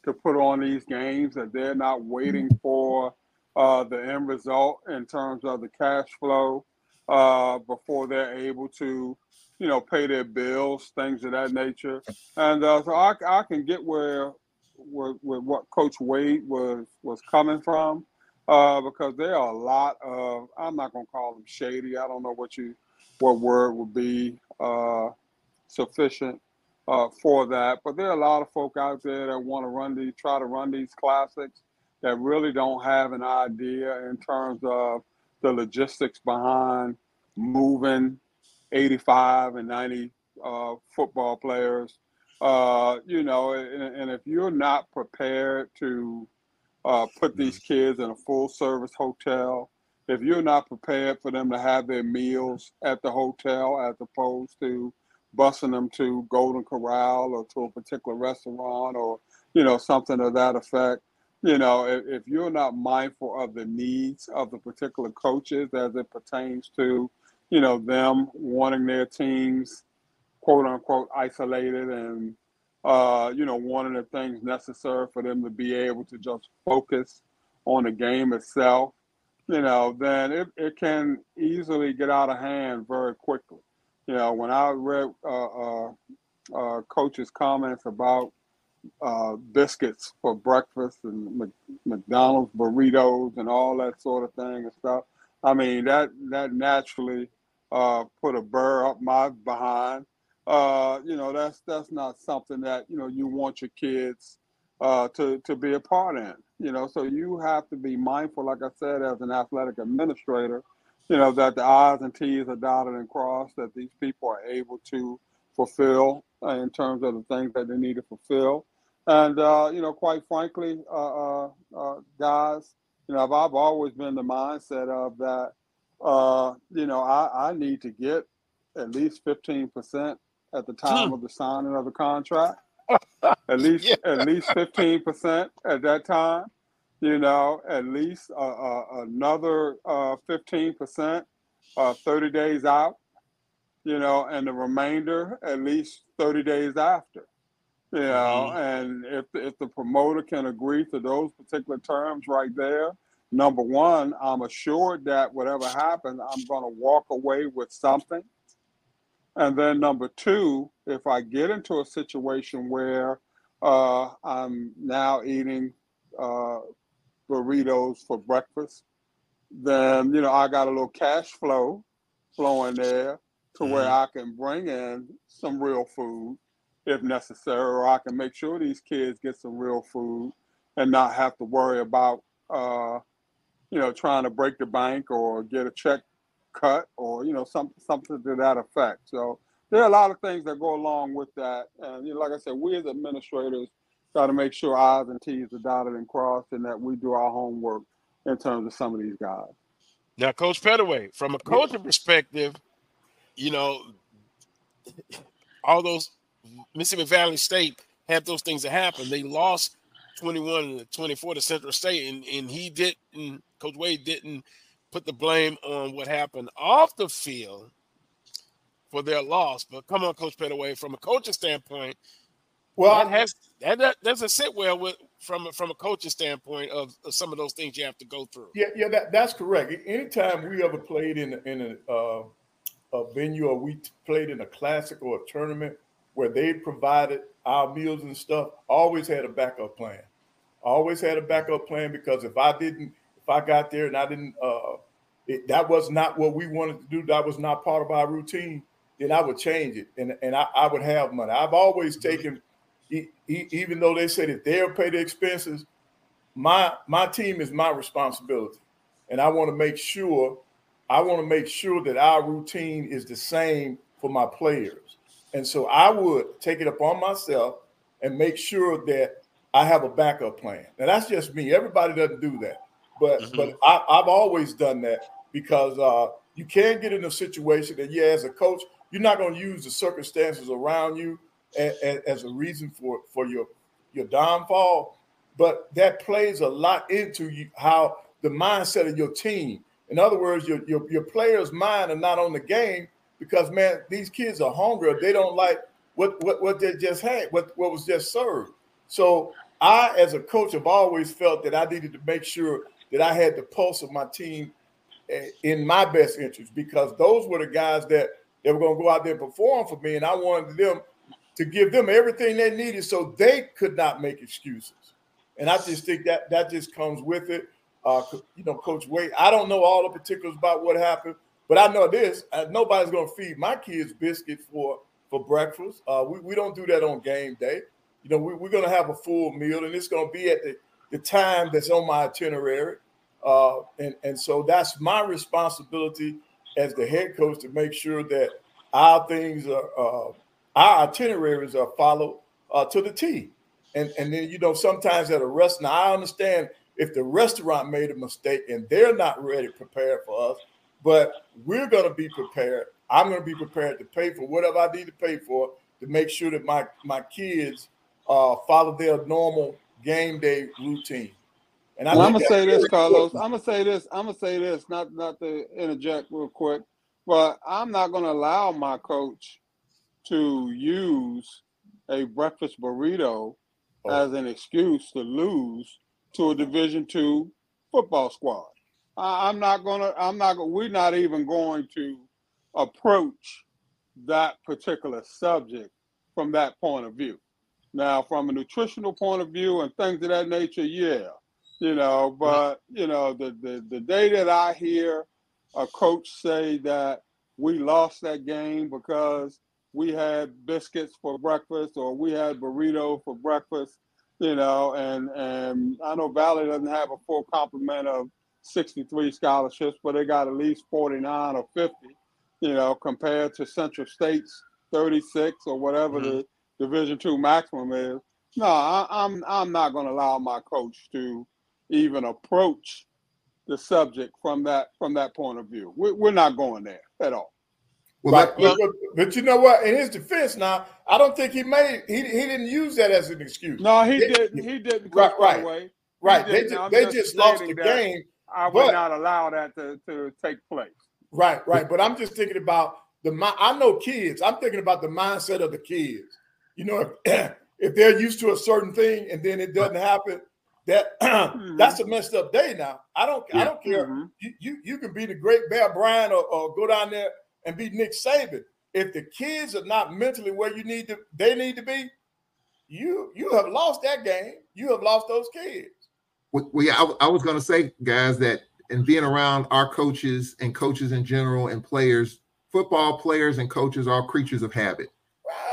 to put on these games, that they're not waiting for uh, the end result in terms of the cash flow uh, before they're able to, you know, pay their bills, things of that nature. And uh, so I, I can get where, where, where what Coach Wade was was coming from, uh, because there are a lot of I'm not gonna call them shady. I don't know what you what word would be uh, sufficient uh, for that. But there are a lot of folk out there that want to run these, try to run these classics that really don't have an idea in terms of the logistics behind moving 85 and 90 uh, football players. Uh, you know, and, and, if you're not prepared to uh, put these kids in a full service hotel, if you're not prepared for them to have their meals at the hotel as opposed to busing them to Golden Corral or to a particular restaurant or you know something of that effect. You know, if, if you're not mindful of the needs of the particular coaches as it pertains to, you know, them wanting their teams, quote unquote, isolated and uh, you know, wanting the things necessary for them to be able to just focus on the game itself, you know, then it, it can easily get out of hand very quickly. You know, when I read uh, uh, uh, coach's comments about uh, biscuits for breakfast and McDonald's burritos and all that sort of thing and stuff, I mean that that naturally uh, put a burr up my behind. You know, that's that's not something that you know you want your kids to to be a part in. You know, so you have to be mindful, like I said, as an athletic administrator you know, that the I's and T's are dotted and crossed, that these people are able to fulfill uh, in terms of the things that they need to fulfill. And, uh, you know, quite frankly, uh, uh, uh guys, you know, I've, I've, always been the mindset of that, uh, you know, I, I need to get at least 15% at the time hmm. of the signing of the contract. at least yeah. at least 15% at that time you know, at least uh, uh, another uh, 15%, uh, 30 days out, you know, and the remainder at least 30 days after, you know, mm-hmm. and if, if the promoter can agree to those particular terms right there, number one, I'm assured that whatever happens, I'm going to walk away with something. And then number two, if I get into a situation where uh, I'm now eating uh, burritos for breakfast, then you know I got a little cash flow flowing there to mm-hmm. where I can bring in some real food if necessary, or I can make sure these kids get some real food and not have to worry about uh, you know trying to break the bank or get a check cut or you know some something to that effect. So there are a lot of things that go along with that, and you know, like I said, we as administrators got to make sure I's and T's are dotted and crossed and that we do our homework in terms of some of these guys. Now, Coach Pettaway, from a coaching perspective, you know, all those Mississippi Valley State had those things that happened. They lost 21 to 24 to Central State, and, and he didn't, Coach Wade didn't put the blame on what happened off the field for their loss. But come on, Coach Pettaway, from a coaching standpoint, well, that has that, that doesn't sit well with from from a coaching standpoint of, of, some of those things you have to go through. Yeah, yeah, that, that's correct. Anytime we ever played in in a, uh, a venue or we played in a classic or a tournament where they provided our meals and stuff, always had a backup plan. Always had a backup plan because if I didn't, if I got there and I didn't, uh, it, that was not what we wanted to do. That was not part of our routine. Then I would change it, and and I, I would have money. I've always taken even though they said that they'll pay the expenses, my my team is my responsibility, and I want to make sure I want to make sure that our routine is the same for my players, and so I would take it upon myself and make sure that I have a backup plan. Now that's just me. Everybody doesn't do that, but mm-hmm. but I, have always done that because uh, you can't get in a situation that yeah, as a coach, you're not going to use the circumstances around you as, as a reason for for your your downfall, but that plays a lot into you, how the mindset of your team. In other words, your, your your players' mind are not on the game because man, these kids are hungry. They don't like what what what they just had, what what was just served. So I, as a coach, have always felt that I needed to make sure that I had the pulse of my team eh, in my best interest because those were the guys that they were going to go out there and perform for me, and I wanted them to give them everything they needed so they could not make excuses. And I just think that that just comes with it. Uh, you know, Coach Wade, I don't know all the particulars about what happened, but I know this: uh, nobody's going to feed my kids biscuits for for breakfast. Uh, we, we don't do that on game day. You know, we, we're going to have a full meal, and it's going to be at the, the time that's on my itinerary. Uh, and, and so that's my responsibility as the head coach to make sure that our things are uh, our itineraries are followed uh, to the T. And, and then, you know, sometimes at a restaurant, I understand if the restaurant made a mistake and they're not ready prepared for us, but we're going to be prepared. I'm going to be prepared to pay for whatever I need to pay for to make sure that my, my kids uh, follow their normal game day routine. And I am gonna say this, Carlos. I'm gonna say this. I'm gonna say this. Not not to interject real quick, but I'm not gonna allow my coach to use a breakfast burrito oh. as an excuse to lose to a Division two football squad. I, I'm not gonna. I'm not. We're not even going to approach that particular subject from that point of view. Now, from a nutritional point of view and things of that nature, yeah, you know. But you know, the the, the day that I hear a coach say that we lost that game because we had biscuits for breakfast or we had burrito for breakfast, you know, and and I know Valley doesn't have a full complement of 63 scholarships, but they got at least 49 or 50, you know, compared to Central State's 36 or whatever mm-hmm. the Division two maximum is. No, I, I'm I'm not going to allow my coach to even approach the subject from that from that point of view. We're, we're not going there at all. Well, but, that, but, but, you know what? In his defense, now I don't think he made he, he didn't use that as an excuse. No, he didn't. He didn't. Right, right, way. right. They just, they just lost the game. I would not allow that to, to take place. Right, right. But I'm just thinking about the I know kids. I'm thinking about the mindset of the kids. You know, if, if they're used to a certain thing and then it doesn't happen, that mm-hmm. that's a messed up day. Now I don't yeah. I don't care. Mm-hmm. You, you, you can be the great Bear Bryant or, or go down there and be Nick Saban. If the kids are not mentally where you need to, they need to be. You you have lost that game. You have lost those kids. Well, yeah, I, I was going to say, guys, that in being around our coaches and coaches in general and players, football players and coaches are creatures of habit.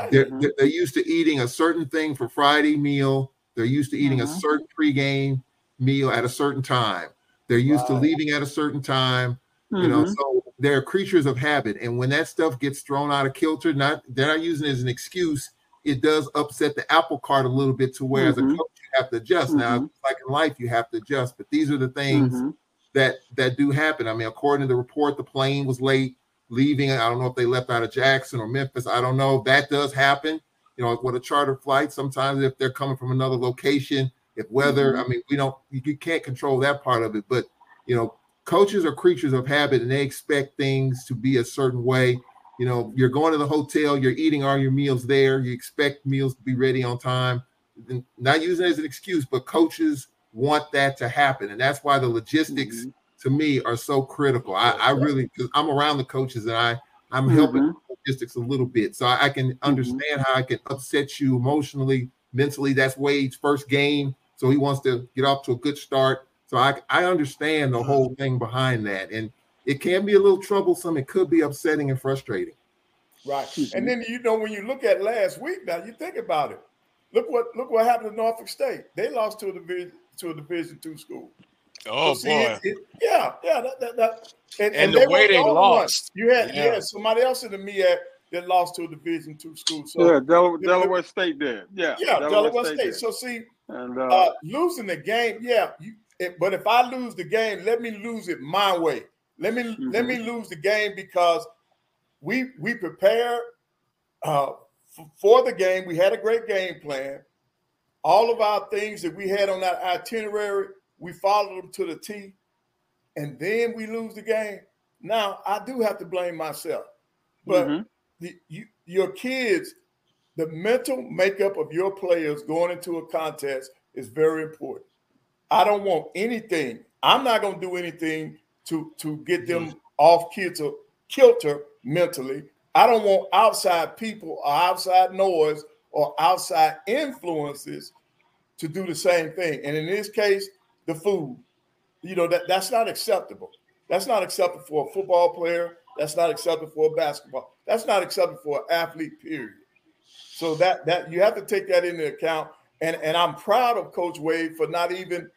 Right. They're, mm-hmm. they're, used to eating a certain thing for Friday meal. They're used to eating a mm-hmm. certain pregame meal at a certain time. They're used right. to leaving at a certain time. Mm-hmm. You know, mm-hmm. so they're creatures of habit, and when that stuff gets thrown out of kilter, not they're not using it as an excuse. It does upset the apple cart a little bit to where mm-hmm. as a mm-hmm. coach you have to adjust. Mm-hmm. Now, like in life, you have to adjust, but these are the things mm-hmm. that that do happen. I mean, according to the report, the plane was late leaving. I don't know if they left out of Jackson or Memphis. I don't know. That does happen. You know, with a charter flight, sometimes if they're coming from another location, if weather, I mean, we don't, you can't control that part of it, but you know, coaches are creatures of habit and they expect things to be a certain way. You know, you're going to the hotel, you're eating all your meals there, you expect meals to be ready on time. Not using it as an excuse, but coaches want that to happen. And that's why the logistics mm-hmm. to me are so critical. I, I really, because I'm around the coaches and I, I'm mm-hmm. helping logistics a little bit. So I, I can mm-hmm. understand mm-hmm. how I can upset you emotionally, mentally. That's Wade's first game. So he wants to get off to a good start. So I, I understand the whole thing behind that. And it can be a little troublesome. It could be upsetting and frustrating. Right. And then you know, when you look at last week, now you think about it. Look what look what happened to Norfolk State. They lost to a division to a division two school. Oh so see, boy. It, it, yeah, yeah. That, that, that. And, and, and, the they way they lost. You had yeah. yeah. somebody else in the MEAC that lost to a division two school. So yeah, Del- Delaware State did. Yeah. Yeah, Delaware, Delaware State. State. So see, and, uh, uh, losing the game, yeah, you, it, but if I lose the game, let me lose it my way. Let me mm-hmm. let me lose the game because we we prepared uh, f- for the game. We had a great game plan. All of our things that we had on that itinerary, we followed them to the T, and then we lose the game. Now I do have to blame myself, but mm-hmm. the, you, your kids, the mental makeup of your players going into a contest is very important. I don't want anything. I'm not going to do anything to to get them off kilter, kilter mentally. I don't want outside people or outside noise or outside influences to do the same thing. And in this case, the food, you know, that, that's not acceptable. That's not acceptable for a football player. That's not acceptable for a basketball. That's not acceptable for an athlete, period. So that that you have to take that into account. And, and I'm proud of Coach Wade for not even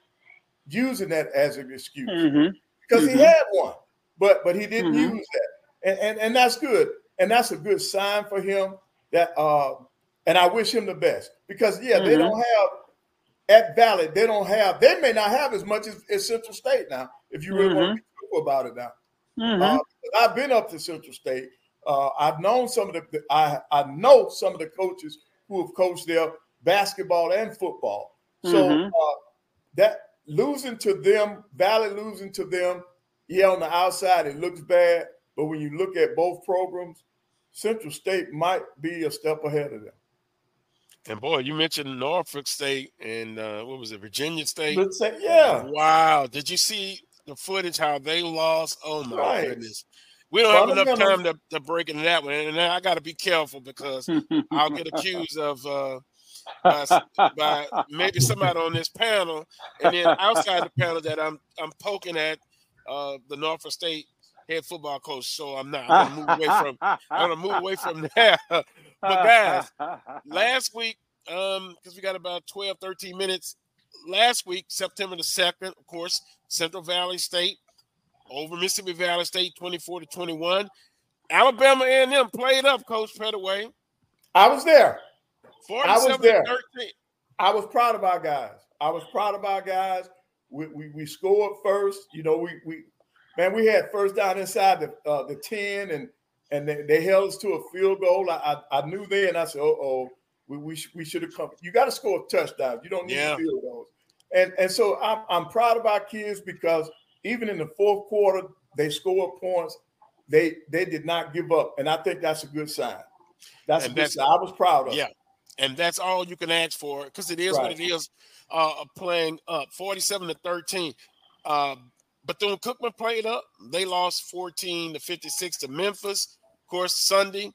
using that as an excuse mm-hmm. because mm-hmm. he had one, but but he didn't mm-hmm. use that, and, and and that's good, and that's a good sign for him. That uh, and I wish him the best because yeah, they mm-hmm. don't have at Valley, they don't have, they may not have as much as, as Central State now. If you really want to mm-hmm. be about it now, mm-hmm. uh, I've been up to Central State. Uh, I've known some of the, I I know some of the coaches who have coached there basketball and football. So uh, that losing to them, Valley losing to them, yeah, on the outside it looks bad, but when you look at both programs, Central State might be a step ahead of them. And boy, you mentioned Norfolk State and uh, what was it, Virginia State? yeah. Wow. Did you see the footage how they lost? Oh my right. goodness. We don't have enough time to, to break into that one. And I got to be careful because I'll get accused of uh, by, by maybe somebody on this panel, and then outside the panel that I'm I'm poking at uh, the Norfolk State head football coach. So I'm not. I'm gonna move away from. I'm gonna move away from that. but guys, last week, um, because we got about 12, 13 minutes. Last week, September the second, of course, Central Valley State over Mississippi Valley State, 24 to 21. Alabama A&M played up, Coach Pettaway. I was there. I was there. 13. I was proud of our guys. I was proud of our guys. We, we, we scored first. You know, we we man, we had first down inside the uh, the 10 and and they, they held us to a field goal. I I, I knew then I said, oh, oh, we we, we should have come. You got to score a touchdown. You don't need yeah. field goals. And and so I'm I'm proud of our kids because even in the fourth quarter, they scored points. They they did not give up. And I think that's a good sign. That's and a good sign. I was proud of yeah and that's all you can ask for because it is right. what it is. Uh, playing up 47 to 13. Uh, Bethune Cookman played up. They lost 14 to 56 to Memphis. Of course, Sunday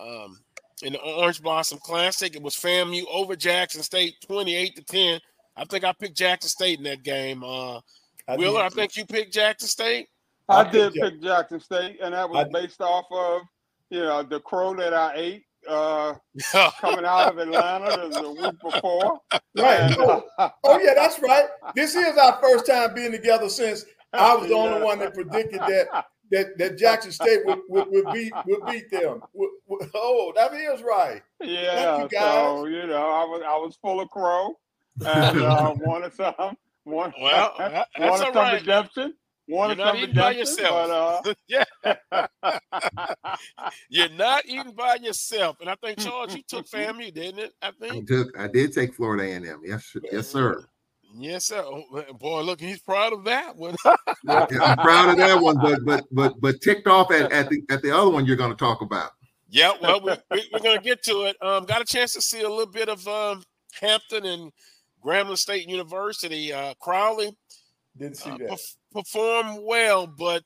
um, in the Orange Blossom Classic, it was FAMU over Jackson State 28 to 10. I think I picked Jackson State in that game. Uh, I Wheeler, I think you picked Jackson State. I, I did pick Jackson State, and that was based off of you know the crow that I ate uh, coming out of Atlanta the, the week before. Right. oh, oh, yeah, that's right. This is our first time being together since I was the yeah. only one that predicted that that, that Jackson State would, would, would beat would beat them. Would, would, oh, that is right. Yeah. You so you know, I was I was full of crow and uh, wanted some. One, well, wanted some right. redemption. Wanted You're not eating by yourself. But, uh... yeah. You're not eating by yourself. And I think Charles, you took FAMU, didn't it? I think I took. I did take Florida A&M. Yes, yes, sir. Yes, sir. Oh, boy, look, he's proud of that one. yeah, I'm proud of that one, but but but but ticked off at, at the at the other one you're going to talk about. Yeah, well, we, we, are going to get to it. Um, got a chance to see a little bit of um, Hampton and Grambling State University. Uh, Crowley didn't see uh, that perf- perform well, but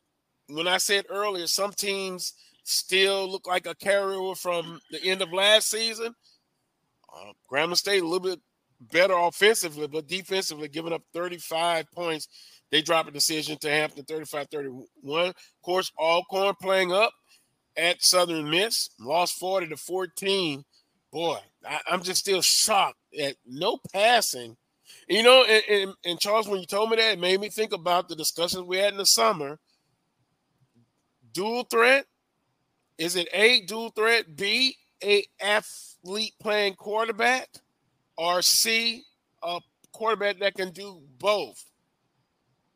when I said earlier, some teams still look like a carryover from the end of last season. Uh, Grambling State a little bit better offensively, but defensively, giving up 35 points. They drop a decision to Hampton 35 31. Of course, Alcorn playing up at Southern Miss, lost 40 to 14. Boy, I, am just still shocked at no passing. You know, and, and, and, Charles, when you told me that, it made me think about the discussions we had in the summer. Dual threat. Is it A, dual threat, B, a athlete playing quarterback? or C, a quarterback that can do both.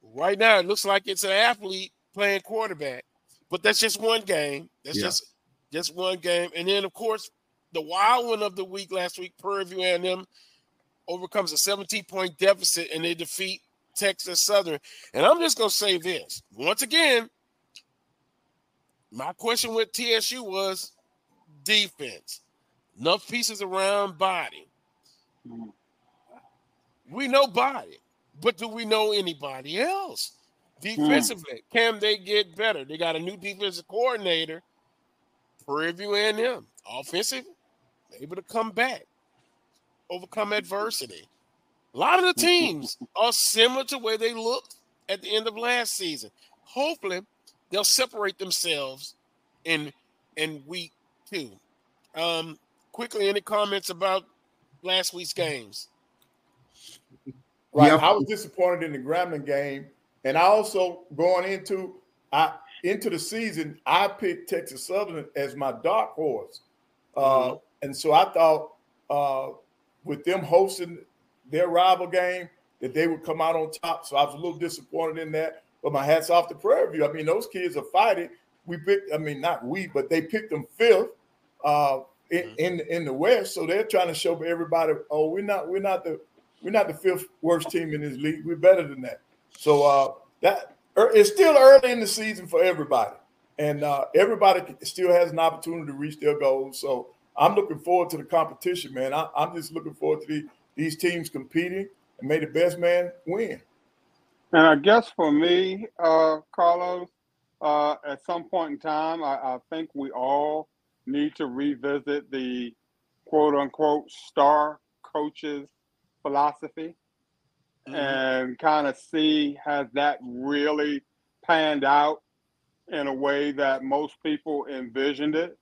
Right now, it looks like it's an athlete playing quarterback, but that's just one game. That's yeah. just just one game. And then, of course, the wild one of the week last week, Prairie View A&M overcomes a 17 point deficit and they defeat Texas Southern. And I'm just going to say this once again. My question with TSU was defense, enough pieces around body. We know body, but do we know anybody else? Defensively, mm. can they get better? They got a new defensive coordinator, Prairie View A&M. Offensive, able to come back, overcome adversity. A lot of the teams are similar to where they looked at the end of last season. Hopefully, they'll separate themselves in in week two. Um, quickly, any comments about last week's games. Right. Yep. I was disappointed in the Grambling game. And I also going into I into the season, I picked Texas Southern as my dark horse. Uh, mm-hmm. and so I thought uh, with them hosting their rival game that they would come out on top. So I was a little disappointed in that. But my hats off to Prairie View. I mean, those kids are fighting. We picked, I mean, not we, but they picked them fifth. Uh, in, mm-hmm. in in the West. So they're trying to show everybody, oh, we're not we're not the we're not the fifth worst team in this league. We're better than that. So uh, that er, it's still early in the season for everybody, and uh, everybody still has an opportunity to reach their goals. So I'm looking forward to the competition, man. I, am just looking forward to the, these teams competing and may the best man win. And I guess for me, uh, Carlos, uh, at some point in time, I, I think we all need to revisit the quote unquote star coaches philosophy mm-hmm. and kind of see has that really panned out in a way that most people envisioned it.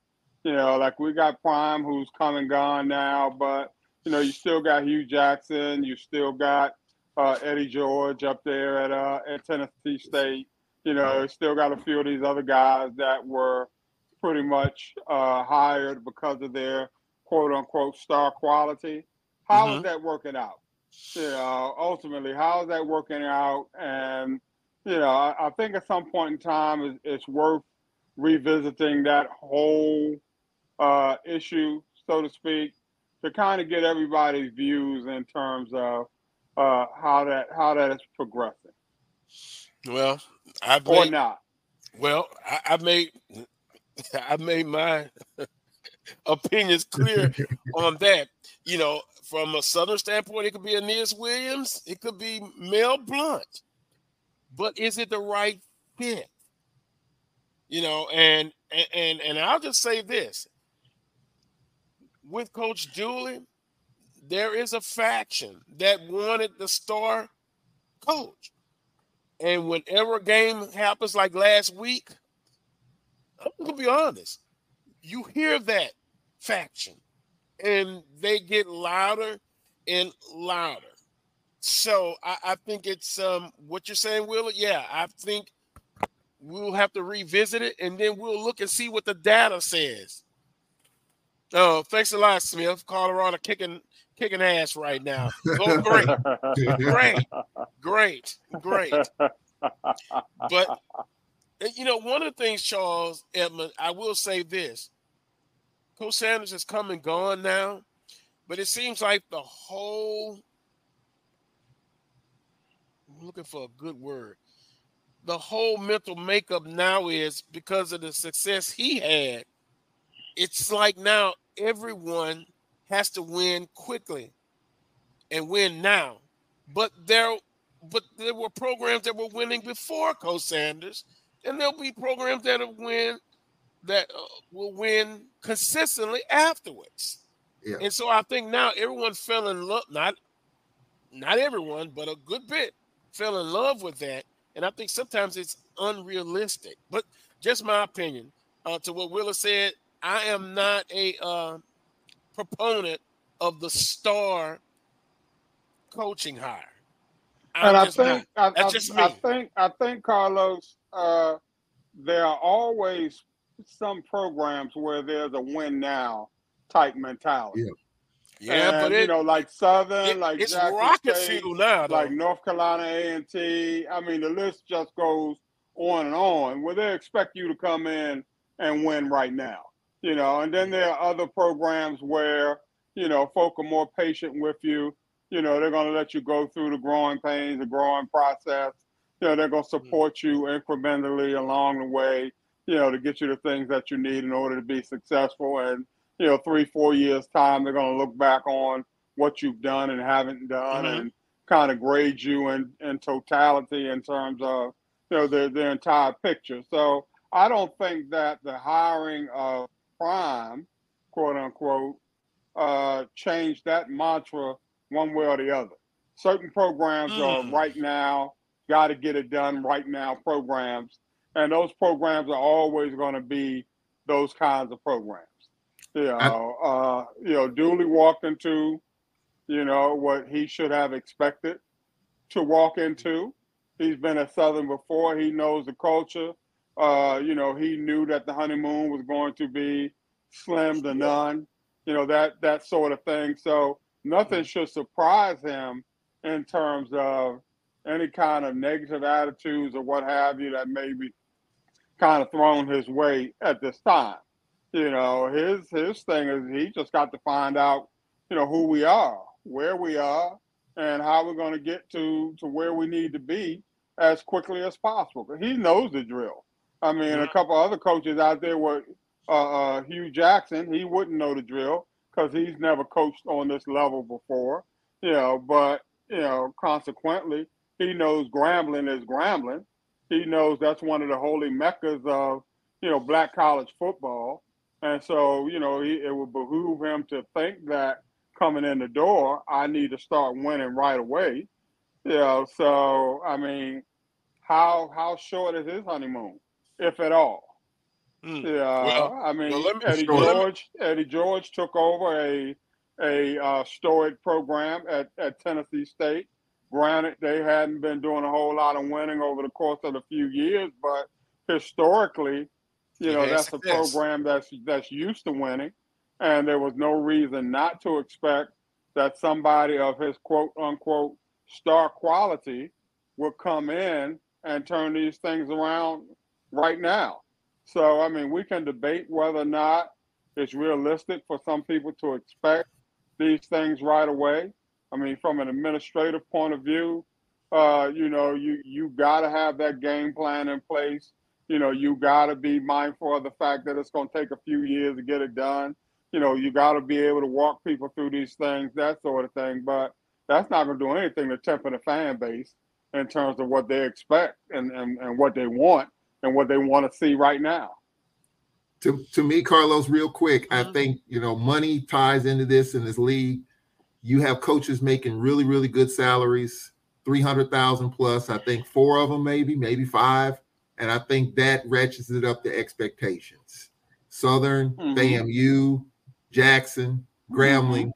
You know, like we got Prime who's come and gone now, but you know, you still got Hue Jackson, you still got uh, Eddie George up there at uh, at Tennessee State. You know, still got a few of these other guys that were pretty much uh, hired because of their quote unquote star quality. How mm-hmm. is that working out? You know, ultimately, how is that working out? And you know, I, I think at some point in time, it's, it's worth revisiting that whole uh, issue, so to speak, to kind of get everybody's views in terms of uh, how that how that is progressing. Well, I or not. Well, I, I made I made my opinions clear on that. You know, from a Southern standpoint, it could be Aeneas Williams, it could be Mel Blount, but is it the right fit? You know, and and and I'll just say this: with Coach Dooley, there is a faction that wanted the star coach, and whenever a game happens like last week I'm gonna be honest. You hear that faction, and they get louder and louder. So I, I think it's um what you're saying, Will. Yeah, I think we'll have to revisit it, and then we'll look and see what the data says. Oh, thanks a lot, Smith. Colorado kicking kicking ass right now. Oh, great, great, great, great. But you know, one of the things, Charles Edmond, I will say this: Coach Sanders has come and gone now, but it seems like the whole I'm looking for a good word. The whole mental makeup now is because of the success he had. It's like now everyone has to win quickly and win now. But there, but there were programs that were winning before Coach Sanders, and there'll be programs that will win that uh, will win consistently afterwards. Yeah. And so I think now everyone fell in love, not not everyone, but a good bit fell in love with that. And I think sometimes it's unrealistic. But just my opinion. Uh, to what Wheeler said, I am not a uh, proponent of the star coaching hire. I'm and I just not. think I, That's I, just I think I think Carlos, uh, there are always some programs where there's a win now type mentality. Yeah, but And, it- you know, like Southern, it- like it's Jackson rocket State, fuel now, though. like North Carolina A and T. I mean, the list just goes on and on. Where they expect you to come in and win right now, you know. And then there are other programs where you know folk are more patient with you. You know, they're going to let you go through the growing pains, the growing process. You know, they're going to support you incrementally along the way. You know, to get you the things that you need in order to be successful. And you know, three, four years time, they're going to look back on what you've done and haven't done, Mhm. and kind of grade you in in totality in terms of you know the the entire picture. So I don't think that the hiring of Prime, quote unquote, uh, changed that mantra one way or the other. Certain programs are Mm. right now, got to get it done right now programs, and those programs are always going to be those kinds of programs. You know, uh, you know, Dooley walked into, you know, what he should have expected to walk into. He's been at Southern before. He knows the culture. Uh, you know, he knew that the honeymoon was going to be slim to none. You know that that sort of thing. So nothing should surprise him in terms of any kind of negative attitudes or what have you that may be kind of thrown his way at this time. You know, his his thing is he just got to find out, you know, who we are, where we are, and how we're going to get to to where we need to be as quickly as possible. But he knows the drill. I mean, a couple other coaches out there were uh, uh, Hue Jackson. He wouldn't know the drill because he's never coached on this level before. You know, but you know, consequently, he knows Grambling is Grambling. He knows that's one of the holy meccas of you know black college football, and so you know he, it would behoove him to think that coming in the door, I need to start winning right away. You know, so I mean, how how short is his honeymoon, if at all? Yeah, Well, I mean, well, me- Eddie sure. Me- George. Eddie George took over a a uh, storied program at, at Tennessee State. Granted, they hadn't been doing a whole lot of winning over the course of a few years, but historically, you know, had that's success. a program that's that's used to winning, and there was no reason not to expect that somebody of his quote unquote star quality would come in and turn these things around right now. So, I mean, we can debate whether or not it's realistic for some people to expect these things right away. I mean, from an administrative point of view, uh, you know, you you got to have that game plan in place. You know, you got to be mindful of the fact that it's going to take a few years to get it done. You know, you got to be able to walk people through these things, that sort of thing. But that's not going to do anything to temper the fan base in terms of what they expect and, and, and what they want and what they want to see right now. to, to me, Carlos, real quick, I think you know money ties into this in this league. You have coaches making really, really good salaries, three hundred thousand plus. I think four of them, maybe, maybe five, and I think that ratchets it up to expectations. Southern, Mhm. FAMU, Jackson, Grambling,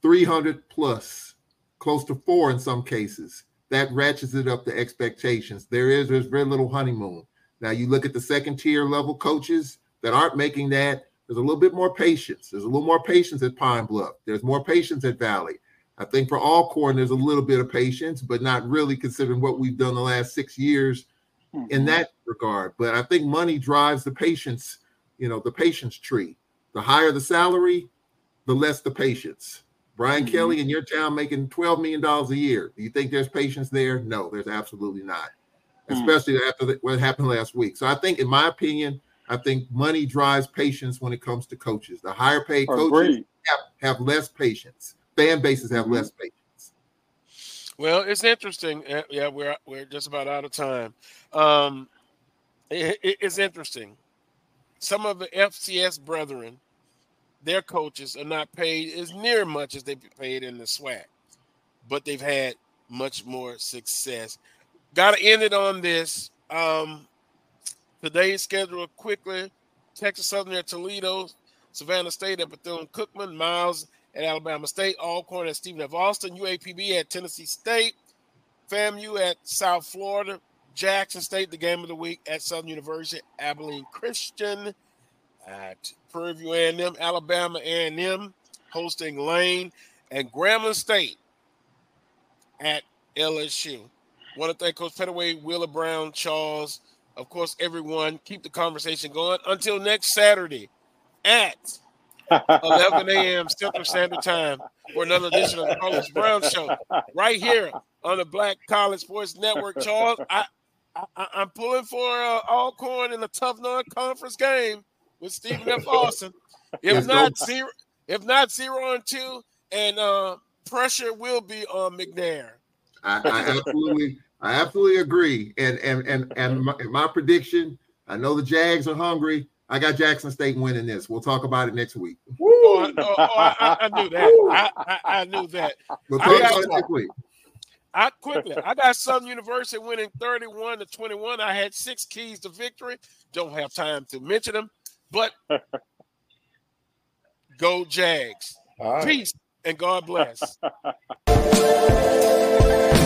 three hundred plus, close to four in some cases. That ratchets it up to expectations. There is there's very little honeymoon. Now you look at the second tier level coaches that aren't making that. There's a little bit more patience. There's a little more patience at Pine Bluff. There's more patience at Valley. I think for Alcorn, there's a little bit of patience, but not really considering what we've done the last six years in that regard. But I think money drives the patience, you know, the patience tree. The higher the salary, the less the patience. Brian Mhm. Kelly in your town making $12 million a year. Do you think there's patience there? No, there's absolutely not. Mm. Especially after the, what happened last week. So I think, in my opinion, I think money drives patience when it comes to coaches. The higher paid coaches have, have less patience. Fan bases have less patience. Well, it's interesting. Uh, Yeah, we're we're just about out of time. Um, it- it- it's interesting. Some of the FCS brethren, their coaches are not paid as near much as they paid in the SWAC, but they've had much more success. Got to end it on this. Um, today's schedule quickly: Texas Southern at Toledo, Savannah State at Bethune Cookman, Miles at Alabama State, Alcorn at Stephen F. Austin, UAPB at Tennessee State, FAMU at South Florida, Jackson State, the game of the week at Southern University, Abilene Christian at Prairie View A&M, Alabama A&M hosting Lane, and Grambling State at LSU. Want to thank Coach Pettaway, Wheeler Brown, Charles, of course, everyone. Keep the conversation going until next Saturday at 11 a.m. Central Standard Time for another edition of the Carlos Brown Show, right here on the Black College Sports Network. Charles, I, I I'm pulling for uh, Alcorn in a tough non-conference game with Stephen F. Austin. If not zero, if not zero and two, and uh, pressure will be on McNair. I, I absolutely, I absolutely agree. And and and and my, my prediction, I know the Jags are hungry. I got Jackson State winning this. We'll talk about it next week. Oh, I, oh, oh, I, I- I knew that. I, I, I knew that. We'll I talk got- about it next week. I quickly, I got Southern University winning 31 to 21. I had six keys to victory. Don't have time to mention them, but go Jags. All right. Peace and God bless. Bye.